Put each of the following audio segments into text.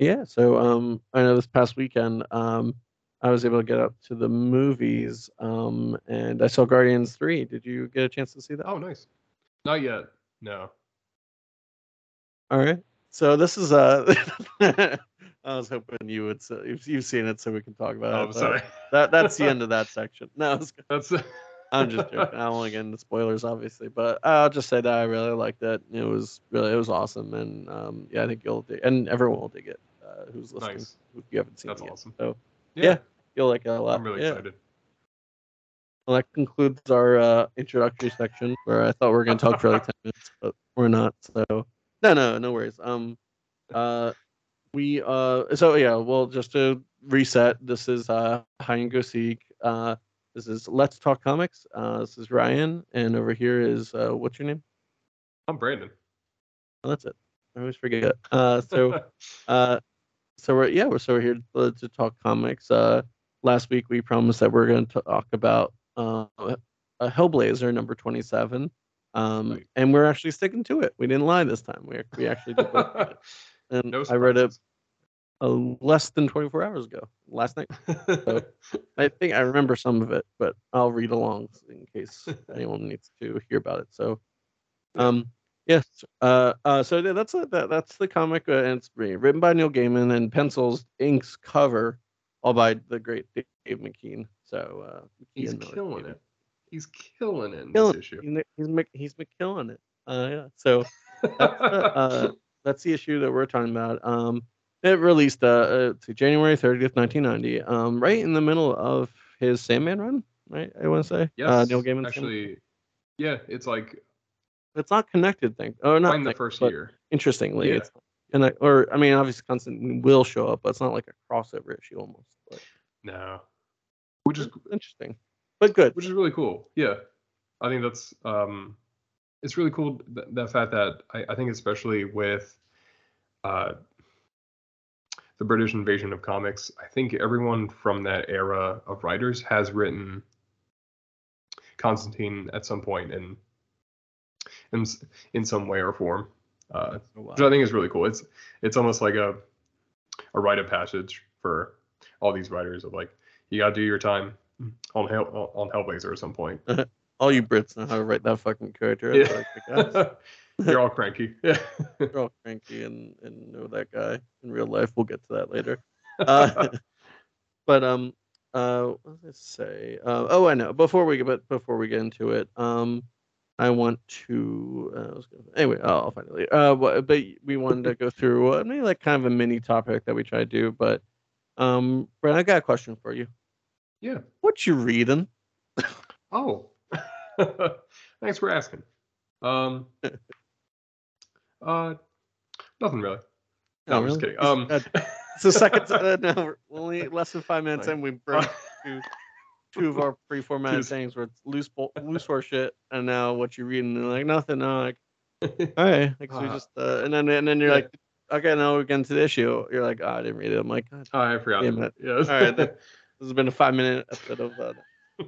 Yeah, so um, I know this past weekend um, I was able to get up to the movies um, and I saw Guardians 3. Did you get a chance to see that? Oh, nice. Not yet. No. All right. So this is uh I was hoping you would say you've, you've seen it so we can talk about Oh, it. I'm sorry. That that's the end of that section. No, it's. That's. I'm just joking. I don't want to get into spoilers, obviously, but I'll just say that I really liked it. It was really, it was awesome, and um, yeah, I think you'll dig, and everyone will dig it. Uh, who's listening? Nice. Who you haven't seen That's it yet. awesome. So Yeah, Yeah. you'll like it a lot. I'm really yeah. excited. Well, that concludes our uh, introductory section, where I thought we were going to talk for like ten minutes, but we're not. So no, no, no worries. Um, uh, we uh, so yeah, well, just to reset, this is uh, hide and go seek. Uh, this is Let's Talk Comics. Uh, this is Ryan, and over here is uh, what's your name? I'm Brandon. Oh, that's it. I always forget. Uh, so uh, so we're yeah, we're so we're here to, to talk comics. Uh, last week we promised that we're going to talk about uh, a Hellblazer number twenty seven. Um, Right. and we're actually sticking to it. We didn't lie this time. We we actually did both read it. And no I read it uh, less than twenty four hours ago, last night. I think I remember some of it, but I'll read along in case anyone needs to hear about it. So, Yeah. um, yes, uh, uh, so that's a, that, that's the comic, uh, and it's written by Neil Gaiman and pencils, inks, cover, all by the great Dave McKean. So uh, He's killing it. He's killing it in Killing this issue. He's he's McKilling it. Uh, yeah. So that's the, uh, that's the issue that we're talking about. Um, it released to January 30th, 1990, um, right in the middle of his Sandman run, right? I want to say. yes, Uh, Neil Gaiman. actually, yeah, it's like it's not connected thing. Oh, not in the first year. Interestingly, Yeah. it's and I, or I mean, obviously, Constantine will show up, but it's not like a crossover issue almost. But No, which is interesting, but good. which is really cool. Yeah, I think that's um, it's really cool th- the fact that I, I think especially with uh, the British invasion of comics, I think everyone from that era of writers has written Constantine at some point in in in some way or form, uh, which I think is really cool. It's it's almost like a a rite of passage for all these writers of like you gotta do your time on Hell on Hellblazer at some point. All you Brits know how to write that fucking character. Like, You're all cranky. Yeah. You're all cranky and, and know that guy in real life. We'll get to that later. Uh, but um, uh, what did I say? Uh, oh, I know. Before we get but before we get into it, um, I want to. Uh, gonna, anyway, oh, I'll find it later. Uh, but, but we wanted to go through uh, maybe like kind of a mini topic that we try to do. But um, Brent, I got a question for you. yeah. What you reading? Oh. Thanks for asking. Um. Uh. Nothing really. No, I'm just kidding. Um. It's the second. uh, no, only less than five minutes in. We broke uh, two, two of our pre-formatted things where it's loose, bo- loose horse shit, and now what you reading? And like nothing. No, like all right. Like so we Uh, just uh, and then and then you're yeah. like, okay, now we're getting to the issue. You're like, oh, I didn't read it. I'm like, oh, I forgot. Damn it. Yeah. All right, that- this has been a five minute episode of. Uh,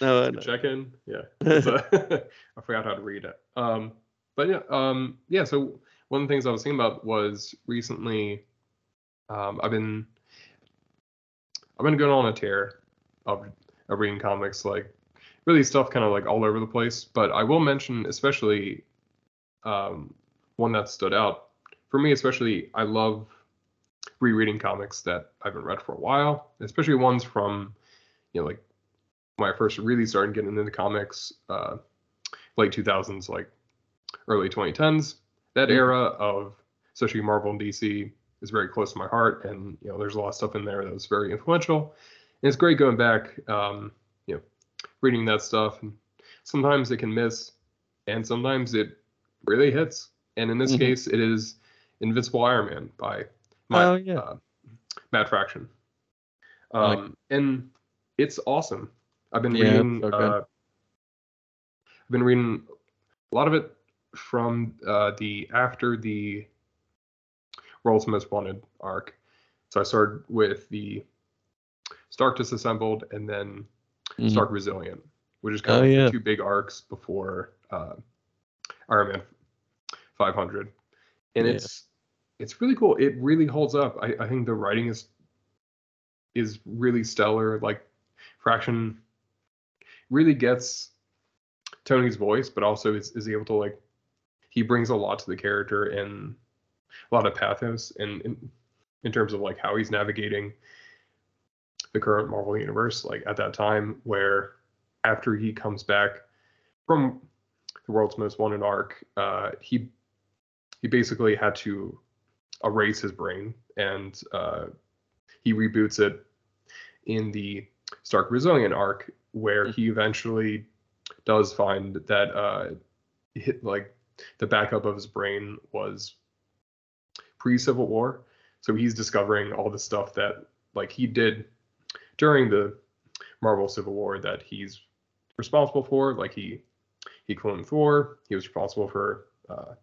no, no. check in. Yeah. It's, uh, I forgot how to read it. Um, but yeah, um, yeah. So one of the things I was thinking about was recently, um, I've been, I've been going on a tear of, of reading comics, like really stuff kind of like all over the place. But I will mention especially, um, one that stood out for me, especially. I love rereading comics that I haven't read for a while, especially ones from, you know, like when I first really started getting into comics, uh, late 2000s, like early 2010s. That Mhm. era of especially Marvel and DC is very close to my heart, and you know, there's a lot of stuff in there that was very influential. And it's great going back, um, you know, reading that stuff. And sometimes it can miss, and sometimes it really hits. And in this Mhm. case, it is Invincible Iron Man by my, Oh, yeah. uh, Matt Fraction. I like Um, and it's awesome. I've been Yeah, reading. good. uh, I've been reading a lot of it from uh, the after the World's Most Wanted arc. So I started with the Stark Disassembled and then Mhm. Stark Resilient, which is kind Oh, of yeah. two big arcs before uh, Iron Man 500. And Yeah. it's it's really cool. It really holds up. I, I think the writing is is really stellar. Like Fraction really gets Tony's voice, but also is, is able to like he brings a lot to the character and a lot of pathos and in, in terms of like how he's navigating the current Marvel universe. Like at that time where after he comes back from the world's most wanted arc, uh, he he basically had to erase his brain and uh, he reboots it in the Stark Resilient arc where he eventually does find that uh, hit, like the backup of his brain was pre Civil War. So he's discovering all the stuff that like he did during the Marvel Civil War that he's responsible for. Like he he cloned Thor. He was responsible for uh,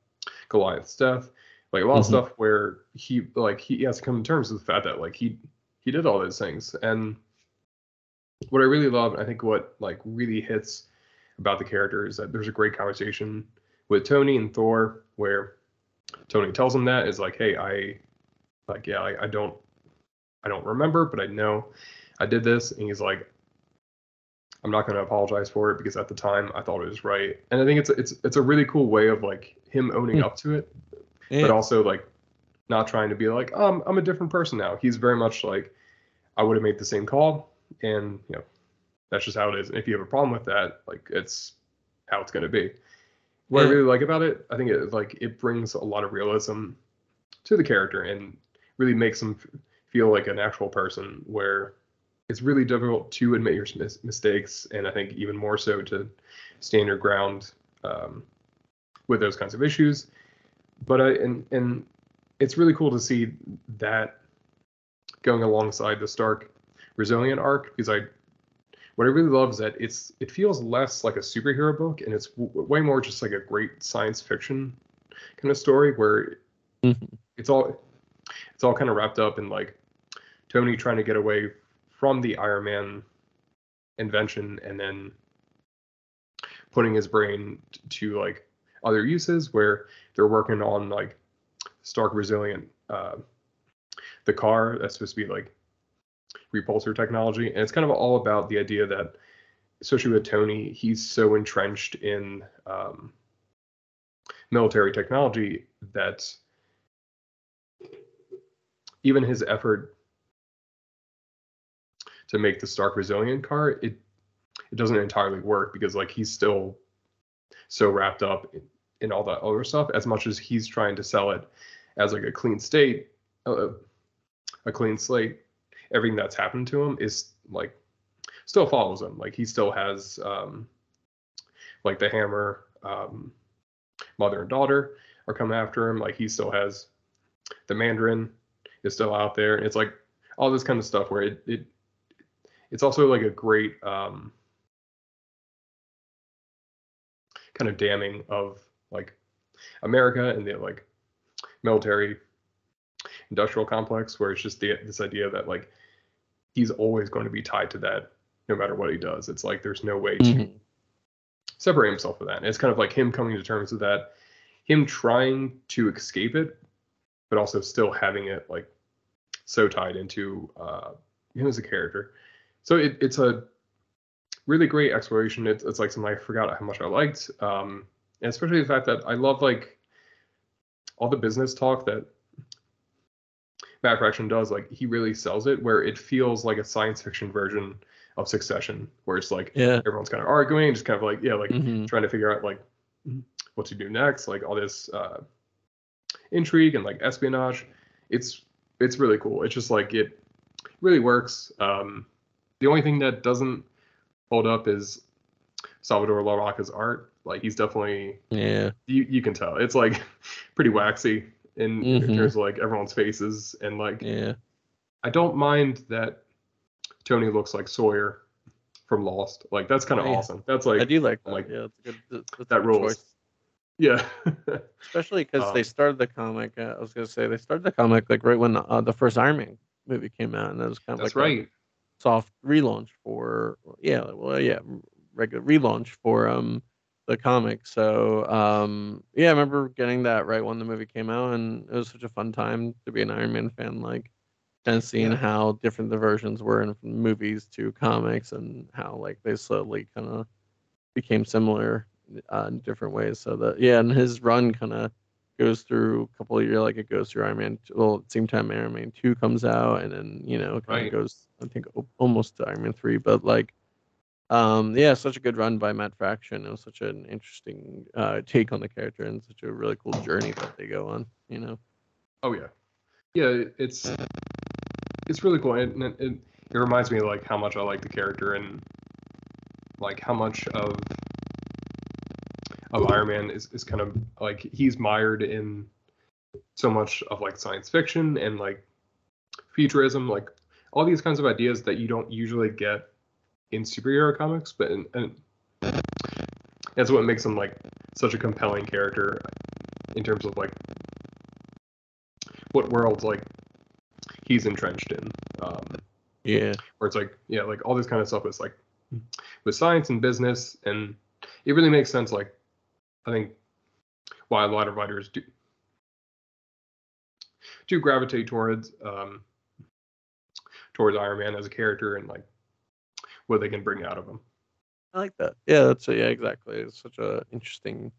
Goliath's death. Like a lot mm-hmm. of stuff where he like he has to come to terms with the fact that like he he did all those things. And what I really love, I think what like really hits about the character is that there's a great conversation with Tony and Thor where Tony tells him that is like, hey, I like yeah, I, I don't I don't remember, but I know I did this, and he's like, I'm not going to apologize for it because at the time I thought it was right, and I think it's it's it's a really cool way of like him owning mm. up to it, yeah. but also like not trying to be like, um, I'm a different person now. He's very much like, I would have made the same call, and you know, that's just how it is. And if you have a problem with that, like it's how it's going to be. What yeah. I really like about it, I think it like it brings a lot of realism to the character and really makes him feel like an actual person where it's really difficult to admit your mis- mistakes and i think even more so to stand your ground um, with those kinds of issues but i and and it's really cool to see that going alongside the stark resilient arc because i what i really love is that it's it feels less like a superhero book and it's w- way more just like a great science fiction kind of story where mm-hmm. it's all it's all kind of wrapped up in like Tony trying to get away from the Iron Man invention and then putting his brain to like other uses where they're working on like Stark Resilient, uh, the car that's supposed to be like repulsor technology, and it's kind of all about the idea that, especially with Tony, he's so entrenched in um, military technology that even his effort to make the Stark Resilient car, it it doesn't entirely work because like he's still so wrapped up in, in all that other stuff. As much as he's trying to sell it as like a clean state, uh, a clean slate, everything that's happened to him is like still follows him. Like he still has um, like the hammer, um, mother and daughter are coming after him. Like he still has the Mandarin is still out there. It's like all this kind of stuff where it, it it's also like a great um, kind of damning of like America and the like military industrial complex where it's just the, this idea that like he's always going to be tied to that no matter what he does. It's like there's no way mm-hmm. to separate himself from that. And it's kind of like him coming to terms with that, him trying to escape it, but also still having it like so tied into uh, him as a character so it, it's a really great exploration. It's, it's like something I forgot how much I liked, um, and especially the fact that I love like all the business talk that Matt Fraction does. Like he really sells it, where it feels like a science fiction version of Succession, where it's like yeah. everyone's kind of arguing, just kind of like yeah, like mm-hmm. trying to figure out like what to do next, like all this uh, intrigue and like espionage. It's it's really cool. It's just like it really works. Um, the only thing that doesn't hold up is Salvador Larroca's art. Like he's definitely yeah. You you can tell it's like pretty waxy in, mm-hmm. in terms of like everyone's faces and like yeah. I don't mind that Tony looks like Sawyer from Lost. Like that's kind of yeah. awesome. That's like I do like that. Like yeah, it's good. That rules. Yeah. Especially because um, they started the comic. Uh, I was gonna say they started the comic like right when uh, the first Iron Man movie came out, and that was kind of that's like right. A, soft relaunch for yeah well yeah regular relaunch for um the comic. So um, yeah, I remember getting that right when the movie came out, and it was such a fun time to be an Iron Man fan. Like, and seeing Yeah. how different the versions were in movies to comics, and how like they slowly kind of became similar uh, in different ways. So that yeah, and his run kind of goes through a couple of years, like it goes through Iron Man. Well, at the same time, Iron Man two comes out, and then you know kind of goes, I think almost to Iron Man three, but like. Um, yeah, such a good run by Matt Fraction. It was such an interesting uh, take on the character and such a really cool journey that they go on. You know, Oh yeah, yeah. It's it's really cool, and it, it, it reminds me of, like how much I like the character and like how much of of Iron Man is, is kind of like he's mired in so much of like science fiction and like futurism, like all these kinds of ideas that you don't usually get in superhero comics, but and, and that's what makes him like such a compelling character in terms of like what worlds like he's entrenched in. Um, yeah, where it's like yeah, like all this kind of stuff is like with science and business, and it really makes sense. Like I think why a lot of writers do do gravitate towards um, towards Iron Man as a character and like what they can bring out of him. I like that. Yeah, that's yeah, exactly. It's such a interesting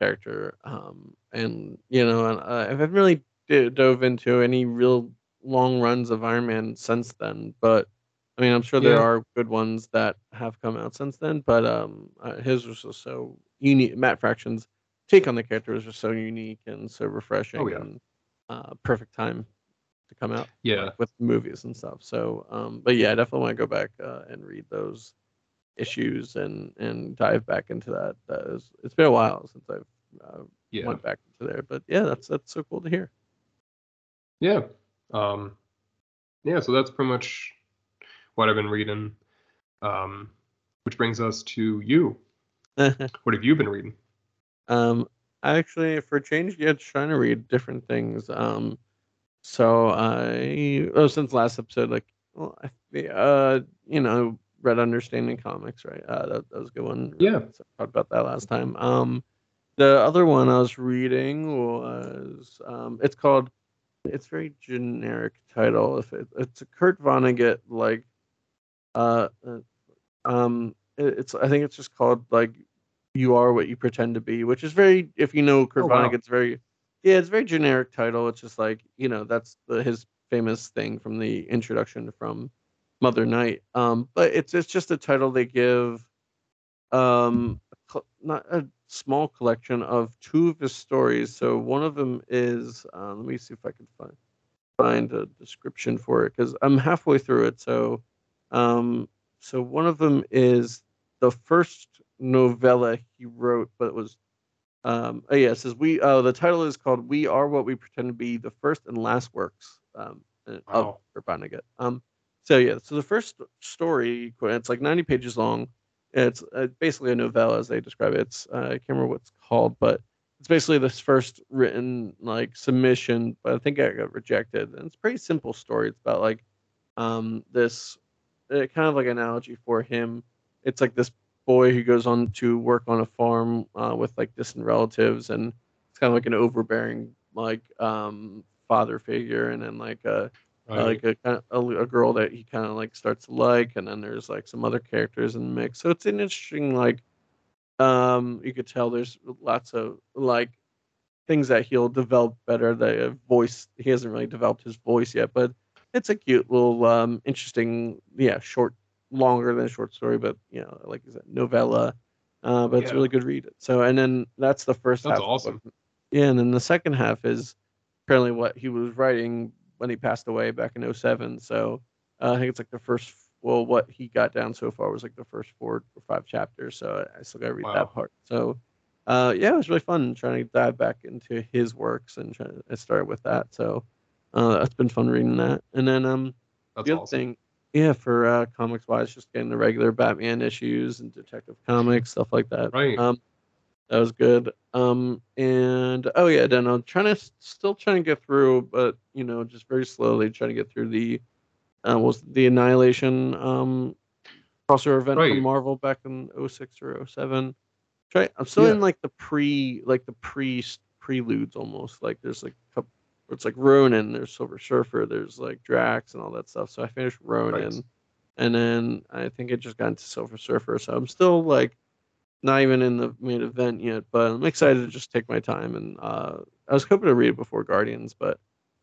character. Um, and you know, and I haven't really d- dove into any real long runs of Iron Man since then, but I mean, I'm sure there Yeah. are good ones that have come out since then. But um, uh, his was just so unique. Matt Fraction's take on the character was just so unique and so refreshing. Oh, yeah. and uh, perfect time to come out Yeah, like, with movies and stuff. So, um, but yeah, I definitely want to go back uh, and read those issues and and dive back into that. That is, it's been a while since I've uh, yeah, went back into there, but yeah, that's that's so cool to hear. yeah, um, yeah. So that's pretty much what I've been reading. Um, which brings us to you. What have you been reading? um, I actually, for a change, yeah, trying to read different things. Um, so I, oh, since last episode, like, well, I, uh, you know, read Understanding Comics, right? Uh, that, that was a good one. Yeah. So I talked about that last time. Um, the other one I was reading was, um, it's called, it's very generic title. If it, it's a Kurt Vonnegut like, uh, uh, um, it, it's I think it's just called like you are what you pretend to be, which is very if you know Kurt Oh, wow. Vonnegut's very yeah, it's a very generic title. It's just like you know that's the, his famous thing from the introduction from Mother Night. Um, but it's it's just a title they give, um, not a small collection of two of his stories. So one of them is uh, let me see if I can find find a description for it because I'm halfway through it. So, um, so one of them is the first novella he wrote, but it was um oh yeah, it says we oh the title is called We Are What We Pretend to Be, the first and last works um uh, of Wow. Vonnegut. Um so yeah, so the first story it's like 90 pages long. It's uh, basically a novella as they describe it. It's uh, I can't remember what it's called, but it's basically this first written like submission, but I think I got rejected. And it's a pretty simple story. It's about like um this uh, kind of like analogy for him. It's like this boy who goes on to work on a farm uh, with like distant relatives, and it's kind of like an overbearing like um father figure, and then like a uh, like a kind of a, a girl that he kind of like starts to like, and then there's like some other characters in the mix. So it's an interesting like um you could tell there's lots of like things that he'll develop better. The voice he hasn't really developed his voice yet, but it's a cute little um interesting yeah short longer than a short story, but you know like you said novella. Uh, but it's a really good read. So and then that's the first That's half. the awesome. Yeah, and then the second half is apparently what he was writing when he passed away back in 07. So uh, I think it's like the first, well, what he got down so far was like the first four or five chapters. So I still got to read Wow. that part. So uh, yeah, it was really fun trying to dive back into his works and try, I started with that. So uh, that's been fun reading that. And then um, That's the other awesome. thing, yeah, for uh, comics wise, just getting the regular Batman issues and Detective Comics stuff like that. Right. Um, that was good. Um, and oh yeah, then I'm trying to still trying to get through, but you know, just very slowly trying to get through the uh, was the Annihilation um crossover event Right. from Marvel back in 06 or 07. Try. I'm still Yeah. in like the pre, like the pre preludes almost. Like there's like a couple. It's like Ronin. There's Silver Surfer. There's like Drax and all that stuff. So I finished Ronin, Right. and then I think it just got into Silver Surfer. So I'm still like not even in the main event yet, but I'm excited to just take my time. And uh, I was hoping to read it before Guardians, but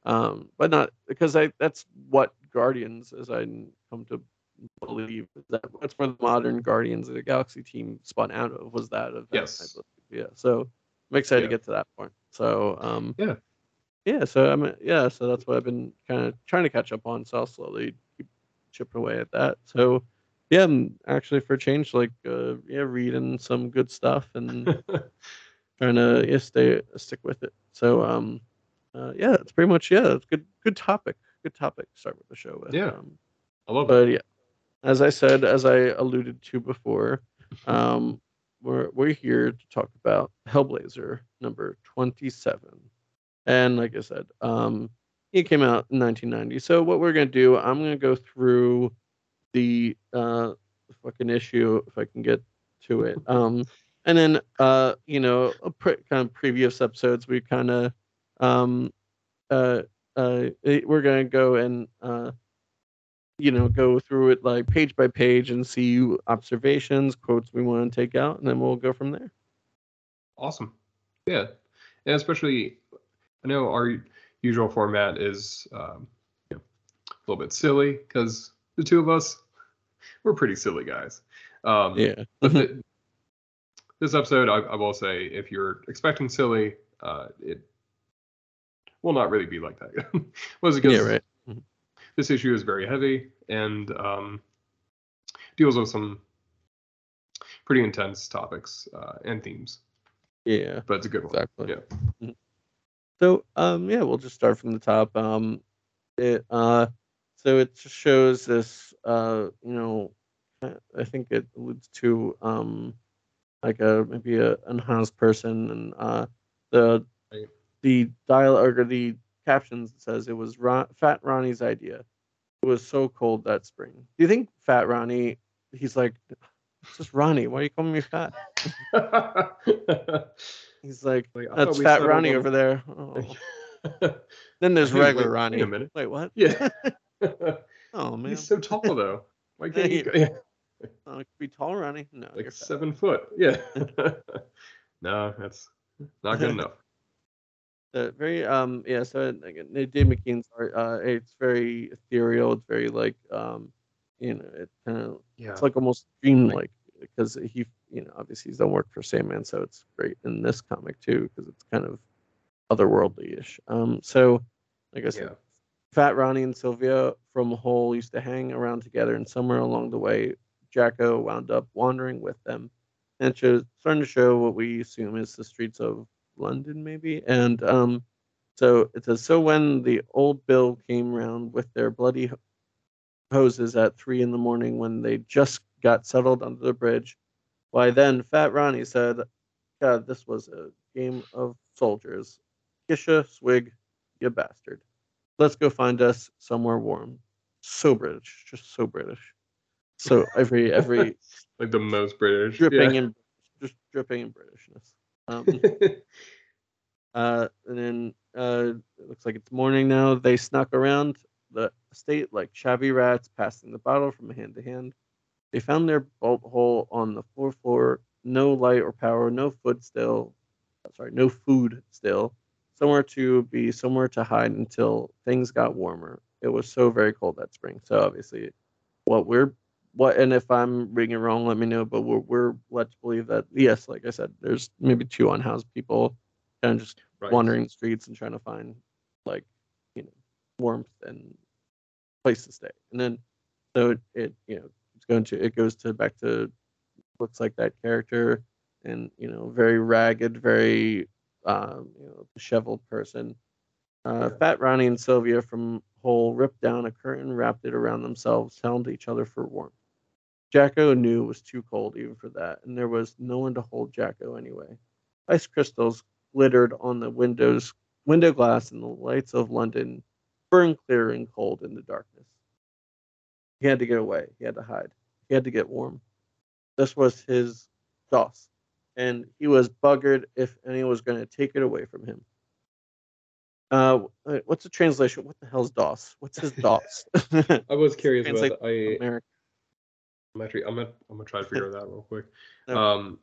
um, but not because I that's what Guardians, as I come to believe, that that's where the modern Guardians of the Galaxy team spun out of was that event. I Yes. believe. Yeah. So I'm excited Yeah. to get to that point. So um, Yeah. Yeah. So I'm yeah. So that's what I've been kind of trying to catch up on. So I'll slowly keep chipping away at that. So yeah, I'm actually for a change, like uh, yeah, reading some good stuff and trying to yeah stay stick with it. So um, uh, yeah, that's pretty much yeah. It's good good topic. Good topic. to Start with the show with. Yeah. Um, I love it. yeah, as I said, as I alluded to before, um, we're we're here to talk about Hellblazer number twenty seven, and like I said, um, it came out in nineteen ninety. So what we're gonna do, I'm gonna go through the uh fucking issue if I can get to it. Um, and then uh, you know, a pre- kind of previous episodes, we kind of um, uh, uh, we're gonna go and uh you know go through it like page by page and see observations quotes we want to take out and then we'll go from there Awesome. Yeah. And especially, I know our usual format is um, you know, a little bit silly because the two of us, we're pretty silly guys. Um, yeah but thi- this episode, I, I will say, if you're expecting silly, uh, it will not really be like that. Was because yeah right this issue is very heavy and um, deals with some pretty intense topics uh, and themes, yeah but it's a good one. exactly Yeah. So um yeah we'll just start from the top um it uh so it just shows this uh you know i think it alludes to um like a maybe a unhoused person and uh the Right. the dialogue or the captions says it was Ron, fat ronnie's idea. It was so cold that spring. Do you think fat ronnie he's like it's just ronnie. Why are you calling me fat he's like Like, that's fat ronnie over there oh. Then there's Wait, regular wait a Ronnie. minute. Wait, what? yeah. Oh man, He's so tall though. Why can't go? Yeah, oh, it could be tall Ronnie. No, like seven foot. Yeah. no, that's not good enough. Uh, very um yeah. So again, Dave McKean's art. Uh, it's very ethereal. It's very like um, you know, it kind of Yeah. it's like almost dreamlike because he you know obviously he's done work for Sandman, so it's great in this comic too because it's kind of otherworldly-ish. Um, so like I said, Yeah. Fat Ronnie and Sylvia from Hull used to hang around together, and somewhere along the way, Jacko wound up wandering with them. And it shows, starting to show what we assume is the streets of London, maybe. And um, so it says, So when the old Bill came round with their bloody hoses at three in the morning when they just got settled under the bridge, why then Fat Ronnie said, God, this was a game of soldiers. Kisha, swig, you bastard. Let's go find us somewhere warm. So British, just so British. So every every like the most British. dripping yeah. in just dripping in Britishness. Um, uh, and then uh, it looks like it's morning now. They snuck around the estate like shabby rats, passing the bottle from hand to hand. They found their bolt hole on the floor floor. No light or power, no food still. Sorry, no food still. Somewhere to be, somewhere to hide until things got warmer. It was so very cold that spring. So obviously, what we're what and if I'm reading it wrong, let me know. But we're we're led to believe that yes, like I said, there's maybe two unhoused people kind of just Right. wandering the streets and trying to find like you know warmth and place to stay. And then so it, it you know it's going to it goes to back to looks like that character and you know very ragged, very um, you know disheveled person. Uh, Yeah. Fat Ronnie and Sylvia from Hull ripped down a curtain, wrapped it around themselves, held each other for warmth. Jacko knew it was too cold even for that, and there was no one to hold Jacko anyway. Ice crystals glittered on the windows, window glass, and the lights of London burned clear and cold in the darkness. He had to get away. He had to hide. He had to get warm. This was his doss. and he was buggered if anyone was going to take it away from him. Uh, what's the translation? What the hell's doss? What's his doss? I was curious about that. I, American. I'm actually I'm gonna I'm gonna try to figure that out real quick. No. Um,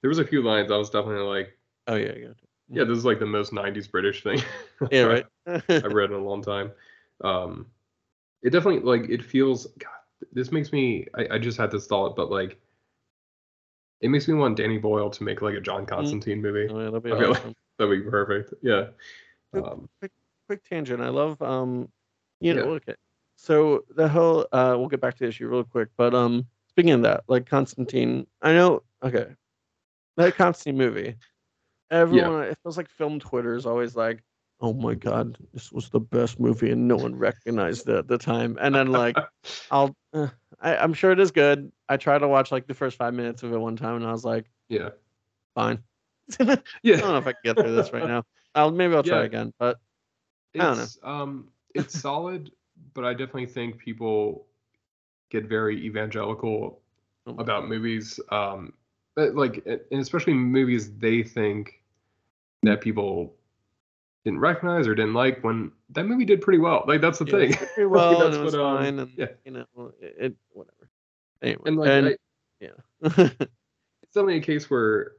there was a few lines I was definitely like, Oh yeah, yeah, yeah, this is like the most '90s British thing. yeah, right. I've read in a long time. Um, it definitely like it feels. God, this makes me. I, I just had this thought, but like, it makes me want Danny Boyle to make like a John Constantine movie. oh, yeah, that'd be I feel like- That'd be perfect. Yeah. Quick- Um, quick, quick tangent. I love um, you know, Yeah. okay. So the whole uh, we'll get back to the issue real quick, but um, speaking of that, like Constantine, I know. Okay, that Constantine movie. Everyone, it feels like film Twitter is always like, "Oh my god, this was the best movie," and no one recognized it at the time. And then like, I'll, uh, I, I'm sure it is good. I tried to watch like the first five minutes of it one time, and I was like, yeah. fine. I Yeah. don't know if I can get through this right now. I'll maybe I'll try Yeah. again, but I don't know. It's um it's solid, but I definitely think people get very evangelical oh about God. movies. Um but, like and especially movies they think that people didn't recognize or didn't like when that movie did pretty well. Like that's the Yeah, thing. pretty well, and That's was what, um, and yeah. you know, it, whatever. Anyway, And like and, I, yeah, it's definitely a case where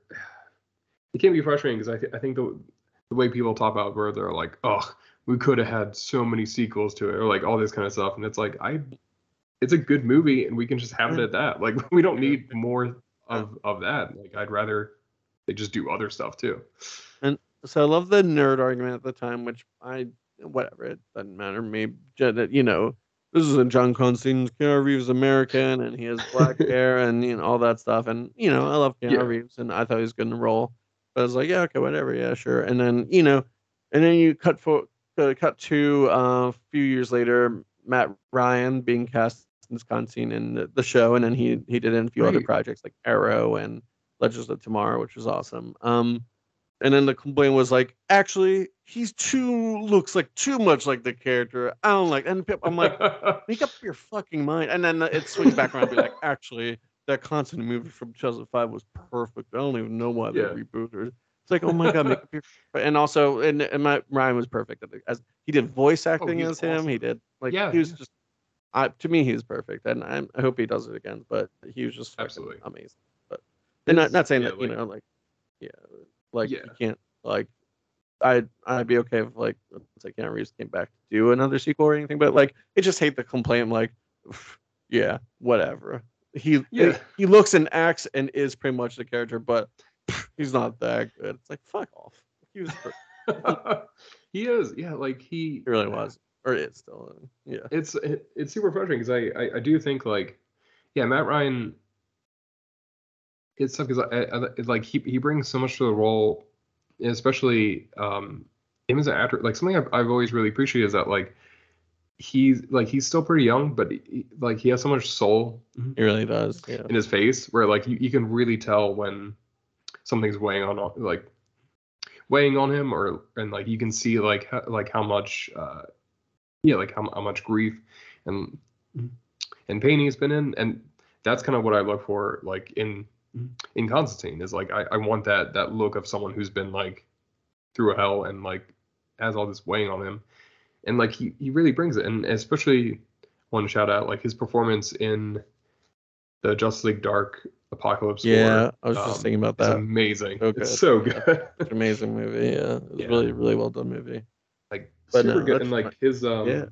it can be frustrating because I, th- I think the the way people talk about where they're like, oh, we could have had so many sequels to it, or like all this kind of stuff, and it's like I, it's a good movie, and we can just have it at that. Like we don't need more of of that. Like I'd rather they just do other stuff too. So I love the nerd argument at the time, which I whatever it doesn't matter to me. ju- that, You know, this isn't John Constantine. Keanu Reeves is American, and he has black hair, and you know all that stuff. And you know, I love Keanu Yeah. Reeves, and I thought he was good in the role. But I was like, yeah, okay, whatever, yeah, sure. And then you know, and then you cut for uh, cut to uh, a few years later, Matt Ryan being cast as Constantine in the, the show, and then he he did in a few other projects like Arrow and Legends of Tomorrow, which was awesome. Um, and then the complaint was like, actually, he's too looks like too much like the character. I don't like. And I'm like, make up your fucking mind. And then it swings back around and be like, actually, that constant movie from 2005 was perfect. I don't even know why they Yeah. rebooted. it. It's like, oh my god, make up your. And also, and, and my Ryan was perfect. As he did voice oh, acting he's as him, he did like Yeah, he was yeah. just. I, to me, he was perfect, and I'm, I hope he does it again. But he was just fucking Absolutely. amazing. But and not not saying yeah, that you like- know like yeah like Yeah. you can't like I'd I'd be okay if like say Keanu Reeves came back to do another sequel or anything, but like I just hate the complaint. I'm like, yeah, whatever. He Yeah. he looks and acts and is pretty much the character, but he's not that good. It's like fuck off. He was he is, yeah, like he he really was or is still. Yeah. it's it, it's super frustrating because I, I I do think like yeah Matt Ryan it's tough because I, I, I- like he he brings so much to the role especially um him as an actor like something I've, I've always really appreciated is that like he's like he's still pretty young but he, like he has so much soul He really does. Yeah. in his face where like you, you can really tell when something's weighing on like weighing on him or and like you can see like how, like how much uh yeah like how, how much grief and and pain he's been in and that's kind of what i look for like in in constantine is like I, I want that that look of someone who's been like through a hell and like has all this weighing on him and like he, he really brings it and especially one shout out like his performance in the justice league dark apocalypse Yeah, War I was just um, thinking about that. amazing So it's so Yeah. good It's an amazing movie. Yeah, it was Yeah. really really well done movie. like But super no, good and like fine. his um Yeah.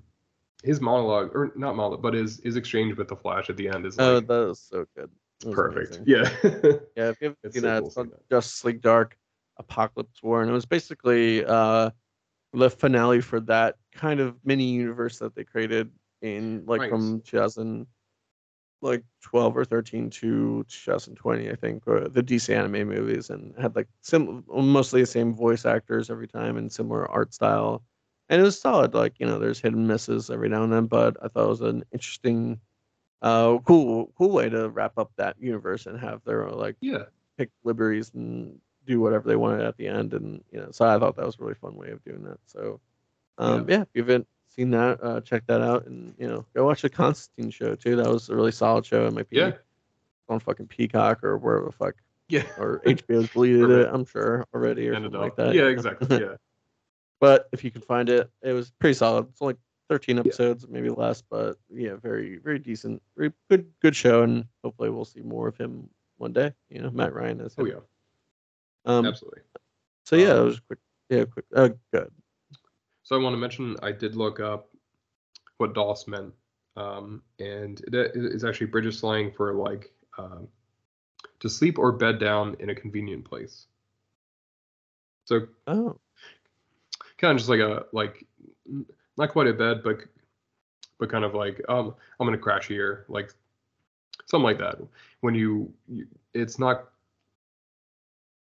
his monologue or not monologue but his his exchange with the flash at the end is like Oh, that was so good. Perfect amazing. yeah Yeah, if you haven't It's seen so that, cool it's seeing called that. Justice League Dark Apocalypse War, and it was basically uh, the finale for that kind of mini universe that they created in like Right. from 2000, like 12 or 13 to 2020, I think, or the DC anime movies, and had like sim- mostly the same voice actors every time and similar art style, and it was solid. Like you know, there's hit and misses every now and then, but I thought it was an interesting. Uh, cool, cool way to wrap up that universe and have their own like yeah pick liberties and do whatever they wanted at the end and you know so i thought that was a really fun way of doing that so um yeah, if you haven't seen that uh check that out and you know go watch the constantine show too that was a really solid show it might be yeah on fucking peacock or wherever the fuck Yeah. or HBO's deleted it. I'm sure already or Ended something like that. Yeah, exactly. Yeah. but if you can find it, it was pretty solid. It's like 13 episodes, maybe less, but yeah, very very decent, very good good show, and hopefully we'll see more of him one day. You know, Matt Ryan is. Oh yeah. Um, Absolutely. so yeah, it Um, was quick. Yeah, quick. Uh, good. So I want to mention I did look up what doss meant, um, and it it is actually British slang for like um, to sleep or bed down in a convenient place. So Oh, kind of just like a like not quite a bed, but but kind of like um I'm gonna crash here, like something like that. When you, you it's not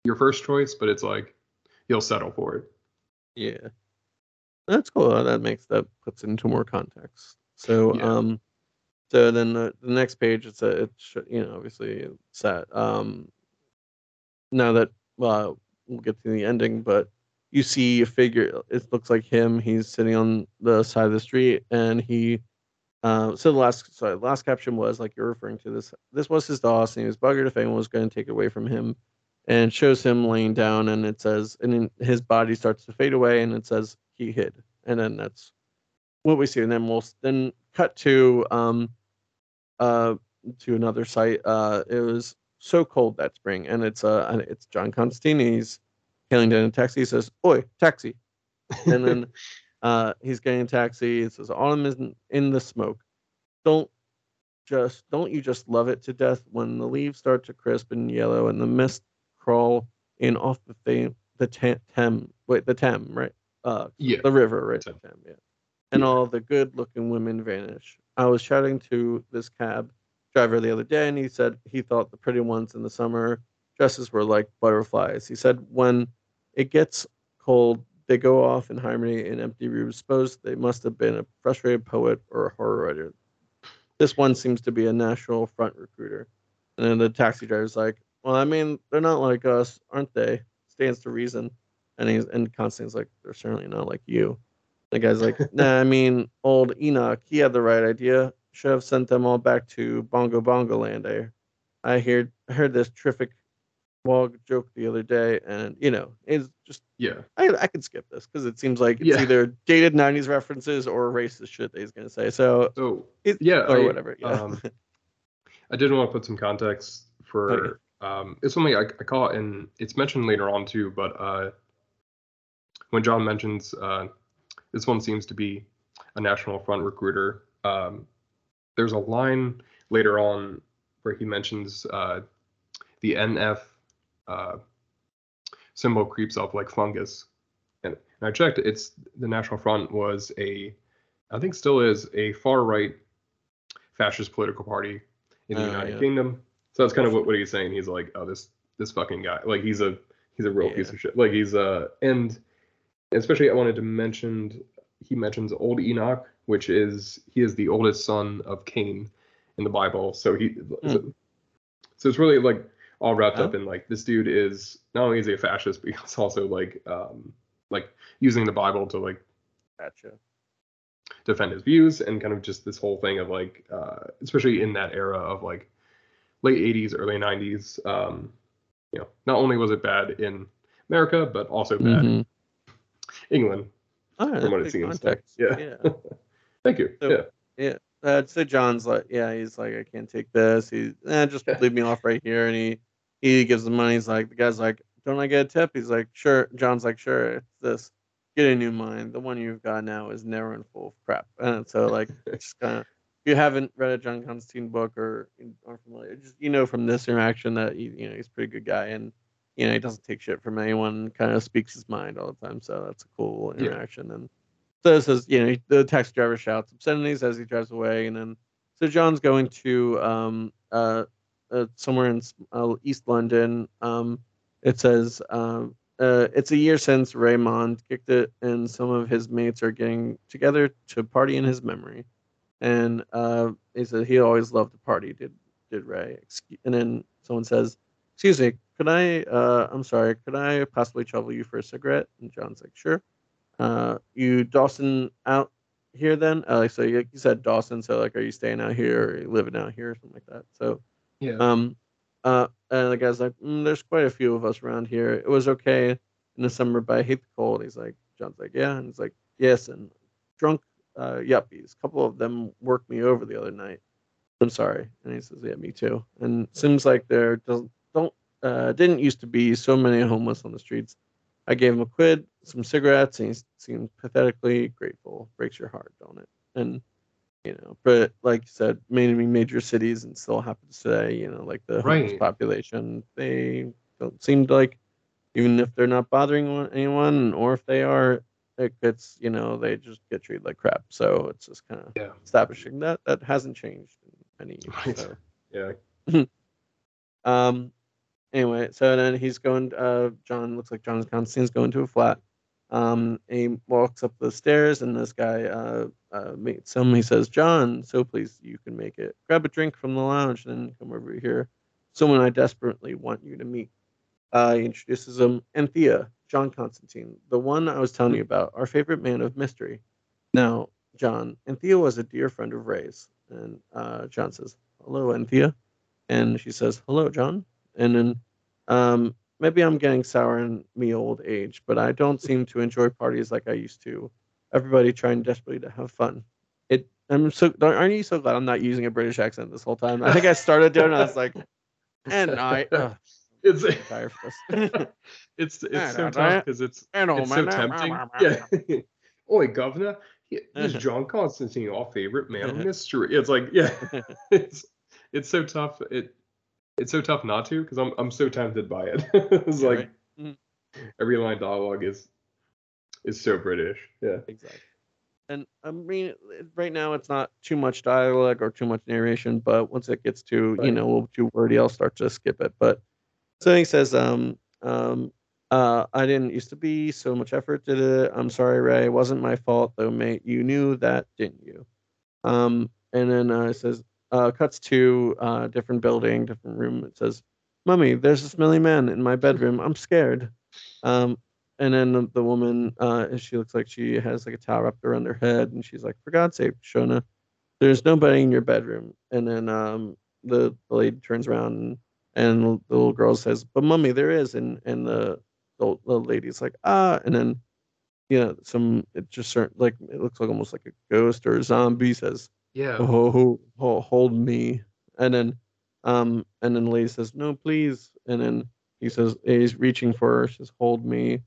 your first choice, but it's like you'll settle for it. yeah. That's cool. That makes that puts it into more context. So Yeah. um, so then the, the next page it's a it's you know obviously set um, now that well we'll get to the ending, but you see a figure. It looks like him. He's sitting on the side of the street, and he. Uh, so the last sorry, the last caption was like you're referring to this. This was his doss, and he was buggered if anyone was going to take it away from him, and shows him laying down, and it says, and then his body starts to fade away, and it says he hid, and then that's what we see, and then we'll then cut to um, uh, to another site. Uh, it was so cold that spring, and it's uh, it's John Constantine. Hailing down a taxi. He says, "Oi, taxi!" And then uh, he's getting a taxi. It says, "Autumn is in, in the smoke. Don't just don't you just love it to death when the leaves start to crisp and yellow and the mist crawl in off the thing, the Tem, Tem, wait, the Tem, right? Uh, Yeah. the river, right? The Tem, yeah. And Yeah. all the good-looking women vanish. I was shouting to this cab driver the other day, and he said he thought the pretty ones in the summer dresses were like butterflies. He said when it gets cold, they go off in harmony in empty rooms. Suppose they must have been a frustrated poet or a horror writer. This one seems to be a National Front recruiter. And then the taxi driver's like, Well, I mean, they're not like us, aren't they? Stands to reason. And he's and Constantine's like, They're certainly not like you. The guy's like, Nah, I mean, old Enoch, he had the right idea. Should have sent them all back to Bongo Bongo Land. I, I heard heard this terrific wog joke the other day, and you know, it's just Yeah. I I can skip this because it seems like it's Yeah. either dated '90s references or racist shit that he's gonna say. So So it, yeah, or I, whatever. Yeah. Um, I did want to put some context for um, it's something I, I call it, and it's mentioned later on too. But uh, when John mentions uh, this one seems to be a National Front recruiter, um, there's a line later on where he mentions uh, the NF uh, symbol creeps up like fungus, and, and I checked. It's the National Front was a, I think still is a far right fascist political party in the Oh, United yeah. Kingdom. So that's kind of what, what he's saying. He's like, oh, this this fucking guy, like he's a he's a real piece of shit. Like he's uh and especially I wanted to mention he mentions old Enoch, which is he is the oldest son of Cain in the Bible. So he so, so it's really like all wrapped up Oh. in like this dude is not only is he a fascist, but he's also like um like using the Bible to like gotcha. defend his views and kind of just this whole thing of like uh especially in that era of like late 80s early 90s um you know not only was it bad in america but also bad in Mhm. england from what it seems. context. Yeah. yeah. thank you So- yeah Uh, so John's like, yeah, he's like, I can't take this. He's, eh, just leave me off right here. And he, he gives the money. He's like, the guy's like, don't I get a tip? He's like, sure. John's like, sure. It's this. Get a new mind. The one you've got now is never and full of crap. And so like, it's just kind of, if you haven't read a John Constantine book or aren't familiar, just you know from this interaction that he, you know he's a pretty good guy and you know he doesn't take shit from anyone. Kind of speaks his mind all the time. So that's a cool Yeah. interaction. And so it says, you know, the taxi driver shouts obscenities as he drives away, and then so John's going to um uh, uh somewhere in uh, East London. Um, it says um uh it's a year since Raymond kicked it, and some of his mates are getting together to party in his memory. And uh, he said he always loved to party. Did did Ray? And then someone says, "Excuse me, could I? Uh, I'm sorry, could I possibly trouble you for a cigarette?" And John's like, "Sure." Uh, you dossing out here then? Uh, so you, you said dossing, so like are you staying out here or are you living out here or something like that? So yeah um uh, and the guy's like, mm, "There's quite a few of us around here. It was okay in the summer, but I hate the cold." He's like, John's like, "Yeah," and he's like, "Yes." And drunk uh, yuppies, a couple of them worked me over the other night. I'm sorry, and he says, "Yeah, me too." And seems like there doesn't don't uh, didn't used to be so many homeless on the streets. I gave him a quid, some cigarettes, and he seemed pathetically grateful. Breaks your heart, don't it? And you know, but like you said, mainly major cities and still happens today, you know, like the Right. population, they don't seem like, even if they're not bothering anyone, or if they are, it gets, you know, they just get treated like crap. So it's just kind of Yeah. establishing that that hasn't changed in many years. Right. So. Yeah. Um. Anyway, so then he's going. Uh, John looks like John Constantine's going to a flat. Um, and walks up the stairs, and this guy uh, uh meets him. He says, "John, so please you can make it. Grab a drink from the lounge, and come over here. Someone I desperately want you to meet." Uh, he introduces him, Anthea, John Constantine, the one I was telling you about, our favorite man of mystery. Now, John, Anthea was a dear friend of Ray's, and uh, John says, "Hello, Anthea." and she says hello john and then um, maybe i'm getting sour in me old age but i don't seem to enjoy parties like i used to everybody trying desperately to have fun it i'm so aren't you so glad i'm not using a british accent this whole time i think i started doing it i was like and i ugh, It's I'm tired for this it's it's so tough because it's I know, oh, it's so tempting. Yeah. Oi, governor. Is. John Constantine, our favorite man of mystery. It's like, yeah, it's it's so tough. It it's so tough not to because I'm I'm so tempted by it. it's Yeah, like right. Mhm. every line dialogue is is so British. Yeah. exactly. And I mean, right now it's not too much dialogue or too much narration, but once it gets to you know a little too wordy, I'll start to skip it. But so he says, um, um, uh, I didn't used to be so much effort did it. I'm sorry, Ray. It wasn't my fault though, mate. You knew that, didn't you? Um, and then uh, it says, uh, cuts to uh, different building, different room. It says, "Mummy, there's a smelly man in my bedroom. I'm scared." Um, and then the, the woman, uh, she looks like she has like a towel wrapped around her head, and she's like, "For God's sake, Shona, there's nobody in your bedroom." And then um, the, the lady turns around and, and the little girl says, "But mummy, there is." And and the the, the lady's like, "Ah," and then you know some it just certain like it looks like almost like a ghost or a zombie says, Yeah. "Oh, hold me," and then um and then the lady says, "No, please," and then he says he's reaching for her, she says, "Hold me."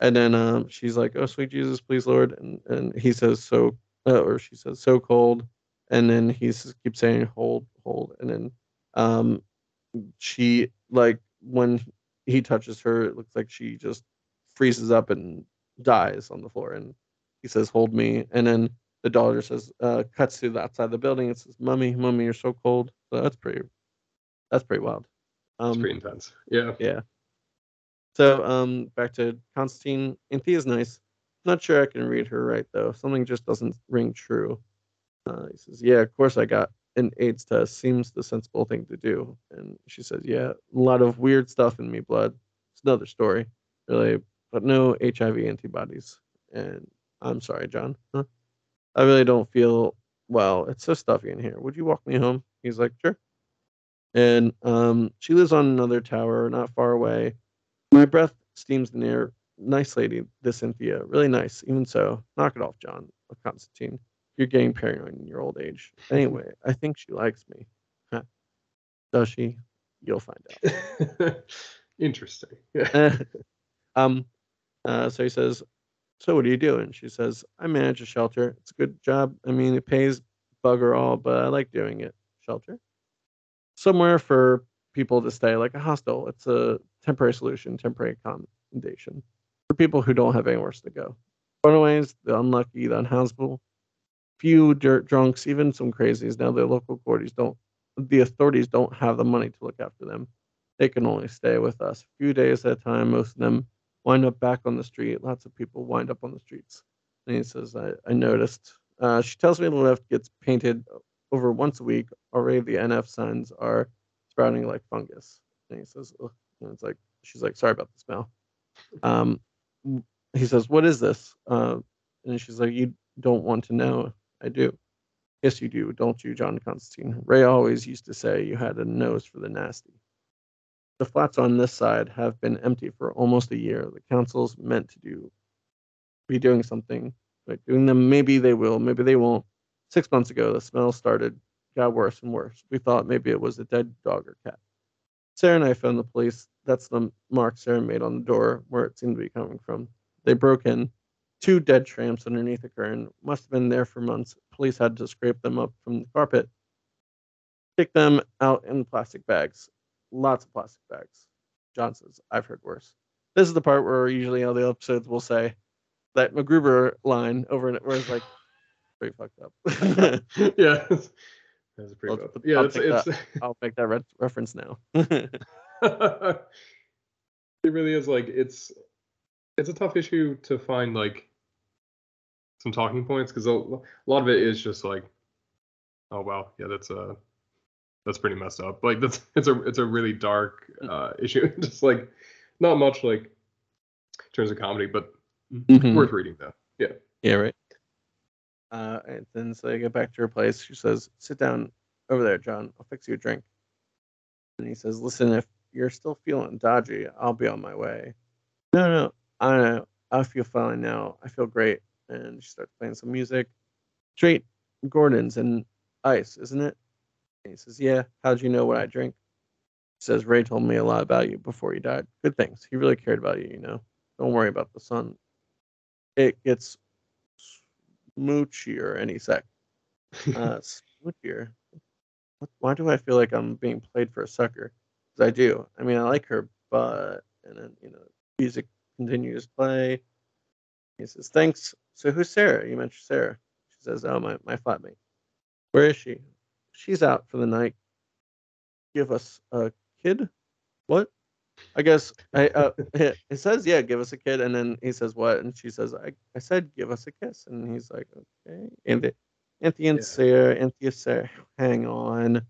And then um, she's like, "Oh, sweet Jesus, please, Lord," and and he says, "So," uh, or she says, "So cold," and then he keeps saying, "Hold, hold," and then um, she like when he touches her, it looks like she just freezes up and dies on the floor. And he says, "Hold me," and then the daughter says, uh, cuts to the outside of the building. It says, "Mummy, mummy, you're so cold." So that's pretty, that's pretty wild. It's Um, pretty intense. Yeah. yeah. So um back to Constantine. Anthea's nice. Not sure I can read her right though. Something just doesn't ring true. Uh, he says, "Yeah, of course I got an AIDS test. Seems the sensible thing to do." And she says, "Yeah, a lot of weird stuff in me blood. It's another story, really, but no HIV antibodies." And I'm sorry, John. Huh? I really don't feel well. It's so stuffy in here. Would you walk me home? He's like, "Sure." And um, she lives on another tower, not far away. My breath steams in the air. Nice lady, this Anthea. Really nice. Even so, knock it off, John. Of Constantine. You're getting paranoid in your old age. Anyway, I think she likes me. Huh. Does she? You'll find out. Interesting. Yeah. um, uh, so he says, "So what do you do? And She says, "I manage a shelter. It's a good job. I mean, it pays bugger all, but I like doing it. Shelter, somewhere for people to stay, like a hostel. It's a temporary solution, temporary accommodation for people who don't have anywhere to go. Runaways, the unlucky, the unhousable, few dirt drunks, even some crazies. Now the local authorities don't, the authorities don't have the money to look after them. They can only stay with us a few days at a time. Most of them wind up back on the street. Lots of people wind up on the streets. And he says, I, I noticed. Uh, she tells me the lift gets painted over once a week. Already the NF signs are sprouting like fungus. And he says, Ugh. and it's like, she's like, sorry about the smell. Um, he says, what is this? Uh, and she's like, you don't want to know. I do. Yes, you do, don't you, John Constantine? Ray always used to say you had a nose for the nasty. The flats on this side have been empty for almost a year. The council's meant to do be doing something, but doing them. Maybe they will, maybe they won't. Six months ago, the smell started, got worse and worse. We thought maybe it was a dead dog or cat. Sarah and I phoned the police. That's the mark Sarah made on the door where it seemed to be coming from. They broke in, two dead tramps underneath the curtain. Must have been there for months. Police had to scrape them up from the carpet, stick them out in plastic bags. Lots of plastic bags. John says, I've heard worse. This is the part where usually all the episodes will say that MacGruber line over and where it's like pretty fucked up. yeah. That's pretty I'll-. Yeah, I'll it's, it's I'll make that re- reference now. it really is like it's it's a tough issue to find like some talking points because a, a lot of it is just like oh wow yeah that's uh that's pretty messed up like that's it's a it's a really dark uh issue just like not much like in terms of comedy but Mhm. worth reading though yeah Yeah, right. Uh, and then so they get back to her place. She says, "Sit down over there, John. I'll fix you a drink." And he says, "Listen, if you're still feeling dodgy, I'll be on my way." No, no, I know. I feel fine now. I feel great. And she starts playing some music. Straight Gordon's and ice, isn't it? And he says, "Yeah. How'd you know what I drink?" She says, "Ray told me a lot about you before he died. Good things. He really cared about you. You know. Don't worry about the sun. It gets smoochier any sec. Uh, smoochier. What, why do I feel like I'm being played for a sucker? Because I do. I mean, I like her, but and then you know, music continues to play. He says, "Thanks." So who's Sarah? You mentioned Sarah. She says, "Oh, my my flatmate. Where is she? She's out for the night. Give us a kid. What? I guess I uh, it it says yeah, give us a kid, and then he says what, and she says I I said give us a kiss, and he's like okay, and the, Anthea and Yeah. Sarah, Anthea Sarah, hang on,